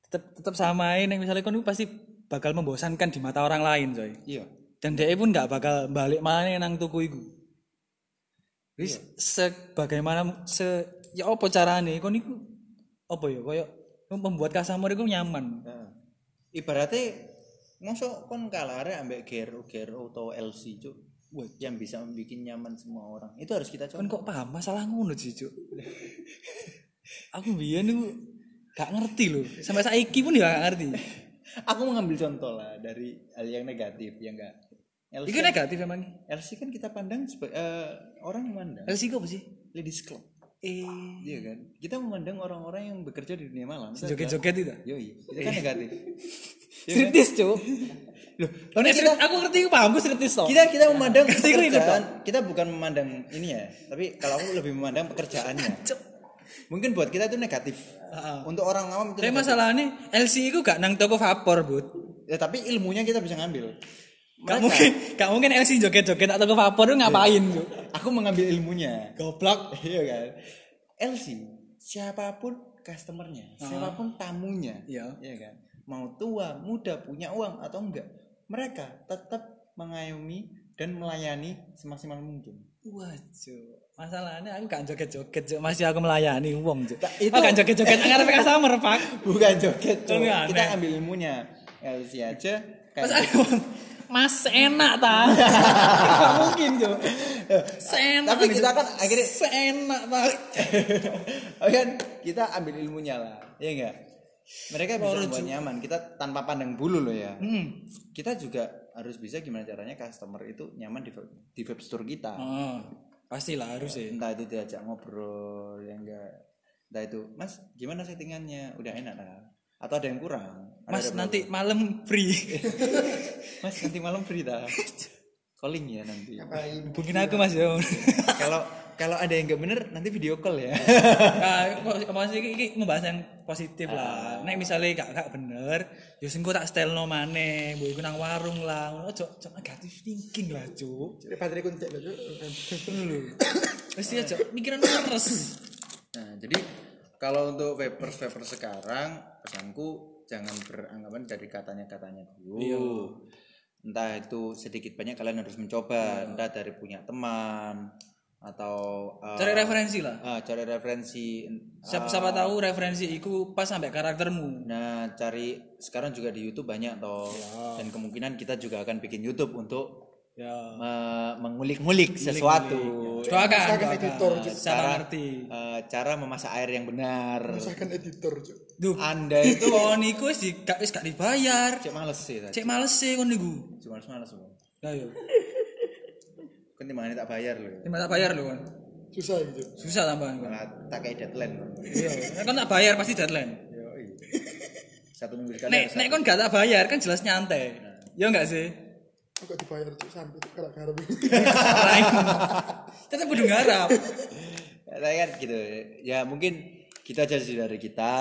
tetap tetap samain yang misalnya kamu pasti bakal membosankan di mata orang lain, coy. iya Dan dia pun nggak bakal balik mana nang tuku iku. Wis sebagaimana se ya apa carane kon iku apa ya koyo membuat customer iku nyaman. Nah, ibaratnya masuk kon kalare ambek gero gero atau LC cuk yang bisa membuat nyaman semua orang itu harus kita Kan coba kok paham masalah ngono sih, Cuk. Aku biyen niku gak ngerti loh. Sampai saiki pun ya gak ngerti. aku mengambil contoh lah dari hal yang negatif ya enggak LC, Iku negatif emang. LC kan kita pandang sebagai orang memandang LC kok apa sih? ladies club Eh, iya kan? Kita memandang orang-orang yang bekerja di dunia malam. Joget-joget itu. yoi itu kan negatif. Iya kan? Striptis, Cuk. Loh, nek strip- aku ngerti paham, striptis toh. kita kita memandang gue pekerjaan kita bukan memandang ini ya tapi kalau aku lebih memandang pekerjaannya. Mungkin buat kita itu negatif. Untuk orang awam itu Tapi masalahnya LC itu gak nang toko vapor, Bud. ya tapi ilmunya kita bisa ngambil Gak mungkin, gak mungkin LC joget-joget atau ke vapor itu ngapain, Cuk? aku mengambil ilmunya Goblok. iya kan LC siapa pun customernya siapa pun tamunya Iya. iya kan mau tua muda punya uang atau enggak mereka tetap mengayomi dan melayani semaksimal mungkin Wah, Cuk. Masalahnya aku gak joget-joget. Masih aku melayani uang, Cuk. itu- Aku gak joget-joget ngarep customer, Pak. bukan joget. Kan kita ambil ilmunya LC aja kayak aku Mas enak ta. Gak mungkin, Cuk. Seenak. Tapi kita kan akhirnya- seenak ta. Oh kan kita ambil ilmunya lah ya enggak mereka bisa membuat nyaman kita tanpa pandang bulu loh ya Hmm. kita juga harus bisa gimana caranya customer itu nyaman di, di web store kita Oh, pastilah harus ya. entah itu diajak ngobrol ya enggak entah itu mas gimana settingannya udah enak lah atau ada yang kurang Mas ada nanti malam free. mas nanti malam free dah calling ya nanti Hubungin aku Mas ya. kalau kalau ada yang nggak bener nanti video call ya Nah, maksudnya ini, ini membahas yang positif lah. Nek misalnya gak gak bener, ya sing tak style no maneh, mbok iku nang warung lah. Ojo ojo negatif thinking lah, Cuk. Jadi baterai kunci lho Cuk. Lho. Wis ya, Cuk, mikiran leres. Nah, jadi kalau untuk vapers vapers sekarang pesanku jangan beranggapan dari katanya katanya dulu. Entah itu sedikit banyak kalian harus mencoba, entah dari punya teman atau uh, Cari referensi lah. ah, cari referensi Siapa, siapa tahu referensi iku pas sampai karaktermu. Nah, cari sekarang juga di YouTube banyak toh. Dan kemungkinan kita juga akan bikin YouTube untuk Ya. me- mengulik-ngulik sesuatu. Doakan, Misalkan doakan. editor, Cuk. Siapa ngerti. Eh, cara memasak air yang benar. Misalkan editor, Cuk. Duh, Anda itu kon iku wis di gak wis gak dibayar. cek males sih tadi. Cek males sih kon niku. Cuma males Bang. Lah yo. Kan di mana tak bayar loh. Terima tak bayar lho kon. Susah gitu. Susah tambahan kon. Malah tak kayak deadline. Iya, nek kon tak bayar pasti deadline. Satu minggu sekali. Nek nek kon gak tak bayar kan jelas nyantai. Ya enggak sih? Gak dibayar, Cuk. Sampai garap. Lain. Tetep kudu ngarap. Saya kan gitu. Ya mungkin kita aja sih dari kita.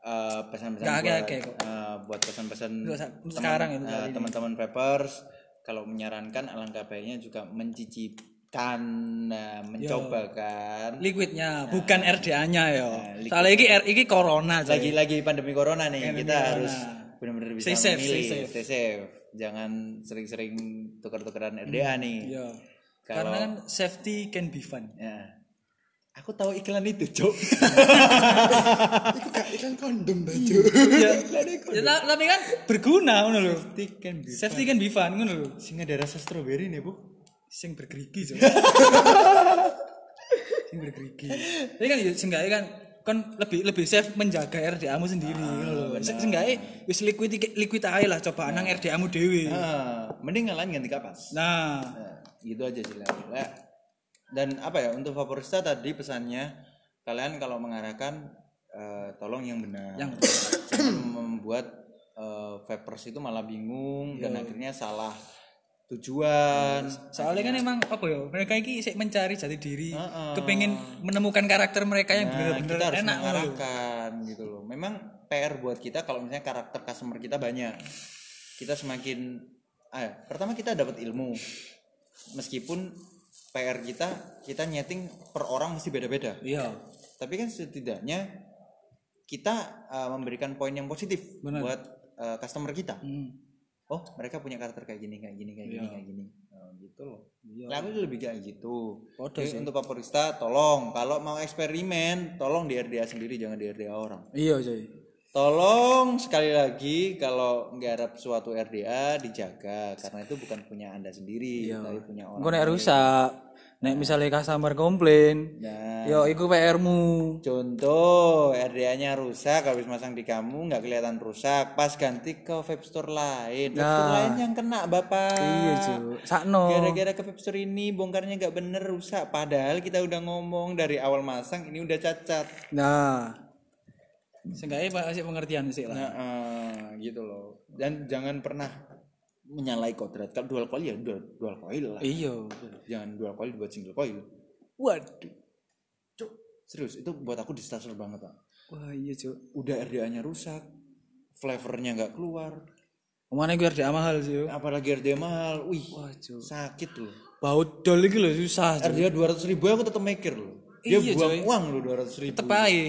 eh, pesan-pesan buat, akeh-akeh kok. eh, buat pesan-pesan teman- sekarang ya, eh, ini. teman-teman Peppers kalau menyarankan alangkah baiknya juga mencicipkan nah, mencoba kan Liquidnya, bukan RDA-nya ya. liquid. Soalnya iki R iki corona lagi-lagi pandemi corona nih Pandemi kita corona. harus benar-benar bisa Stay safe, memilih stay safe. stay safe jangan sering-sering tukar-tukaran RDA nih Iya. Kalau- Karena kan safety can be fun. ya aku tahu iklan itu cok Iku gak iklan kondom dah, Cuk. ya, ya, ta- tapi kan berguna ngono lho. safety can be Safety can be fun ngono lho. sing ada rasa stroberi nih bu Sing bergerigi coy. Sing bergerigi. Tapi kan ya seenggaknya kan kan lebih lebih safe menjaga RDA-mu sendiri ngono lho. Se- Seenggaknya wis liquid liquid ae lah coba nang RDA-mu dhewe. ah, mending ngalahin ganti kapas Nah, Nah, gitu aja sih lah. Dan apa ya untuk favorista tadi pesannya kalian kalau mengarahkan eh, tolong yang benar. Yang Jangan membuat eh, vapers itu malah bingung dan akhirnya salah tujuan. soalnya kan emang apa ya mereka ini sik mencari jati diri Heeh. kepengen menemukan karakter mereka yang Nah, harus enak mengarahkan gitu loh. Memang PR buat kita kalau misalnya karakter customer kita banyak. Kita semakin ah, pertama kita dapat ilmu. Meskipun PR kita kita nyeting per orang mesti beda-beda. iya Tapi kan setidaknya kita uh, memberikan poin yang positif Benar. buat uh, customer kita. Hmm. Oh, mereka punya karakter kayak gini, kayak gini, kayak gini, Iya. kayak gini. Oh, gitu loh. Iya. Lah, aku lebih kayak gitu. Jadi untuk Vaporista tolong kalau mau eksperimen tolong di RDA sendiri jangan di RDA orang. iya coy Tolong sekali lagi kalau nggarap suatu RDA dijaga karena itu bukan punya Anda sendiri, tapi punya orang. nek rusak nek misalnya customer komplain Nah, yo iku PR-mu contoh RDA-nya rusak habis masang di kamu nggak kelihatan rusak, pas ganti ke vape store lain. Vape store lain yang kena, Bapak. iya cuy sakno Gara-gara ke vape store ini bongkarnya nggak bener rusak padahal kita udah ngomong dari awal masang ini udah cacat. nah seenggaknya pasti pengertian sih lah Nah, eh, gitu loh. Dan jangan pernah menyalahi kodrat. Kalau dual coil ya dual, dual coil lah. iya Jangan dual coil buat single coil. waduh Cuk, serius itu buat aku disaster banget, Pak. wah iya cuy Udah RDA-nya rusak, flavornya nggak keluar, Ke mana gue RDA mahal sih apalagi RDA mahal. Wih, wah cuy sakit loh. bau dol iki lho susah cuy RDA 200 ribu aku tetap mikir loh. Dia Iya, buang coy. uang loh 200 ribu. tetep ae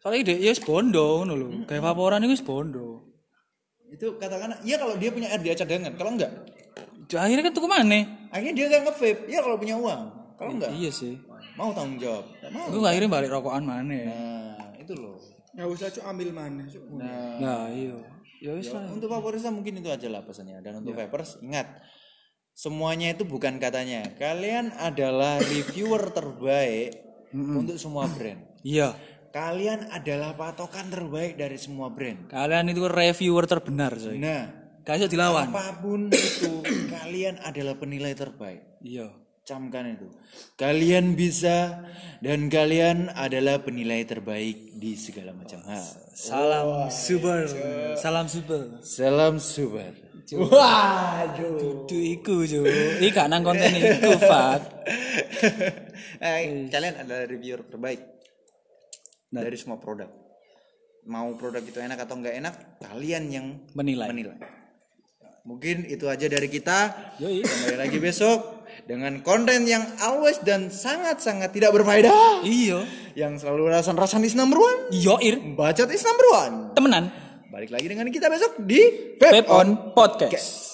soalnya dia ya bondo ngono lho kayak vaporan itu bondo Itu katakan, iya kalau dia punya RDA cadangan, kalau enggak, akhirnya kan tuh ke mana akhirnya dia nggak nge-vape. Iya kalau punya uang, kalau enggak, iya sih mau tanggung jawab. Nggak mau. gue akhirnya balik rokokan mana Nah, itu loh. Nggak usah Cuk ambil mana, Cuk. Nah, nah iya ya wis lah untuk mungkin itu aja lah pesannya. Dan untuk vapers, ingat, semuanya itu bukan katanya. Kalian adalah reviewer terbaik untuk semua brand. iya Kalian adalah patokan terbaik dari semua brand. kalian itu reviewer terbenar coy Nah, gak bisa dilawan apa pun itu, kalian adalah penilai terbaik. iya Camkan itu. Kalian bisa dan kalian adalah penilai terbaik di segala macam hal. salam super salam super Salam super. waduh itu iku cuy iki gak nang konten iku fat Eh, kalian adalah reviewer terbaik Nah. dari semua produk. Mau produk itu enak atau enggak enak, kalian yang menilai menilai. Mungkin itu aja dari kita. Yoi. Kembali lagi besok dengan konten yang always dan sangat-sangat tidak berfaedah. iya Yang selalu rasan-rasan is number one. iya ir Bacot is number one. temenan Balik lagi dengan kita besok di Vape on podcast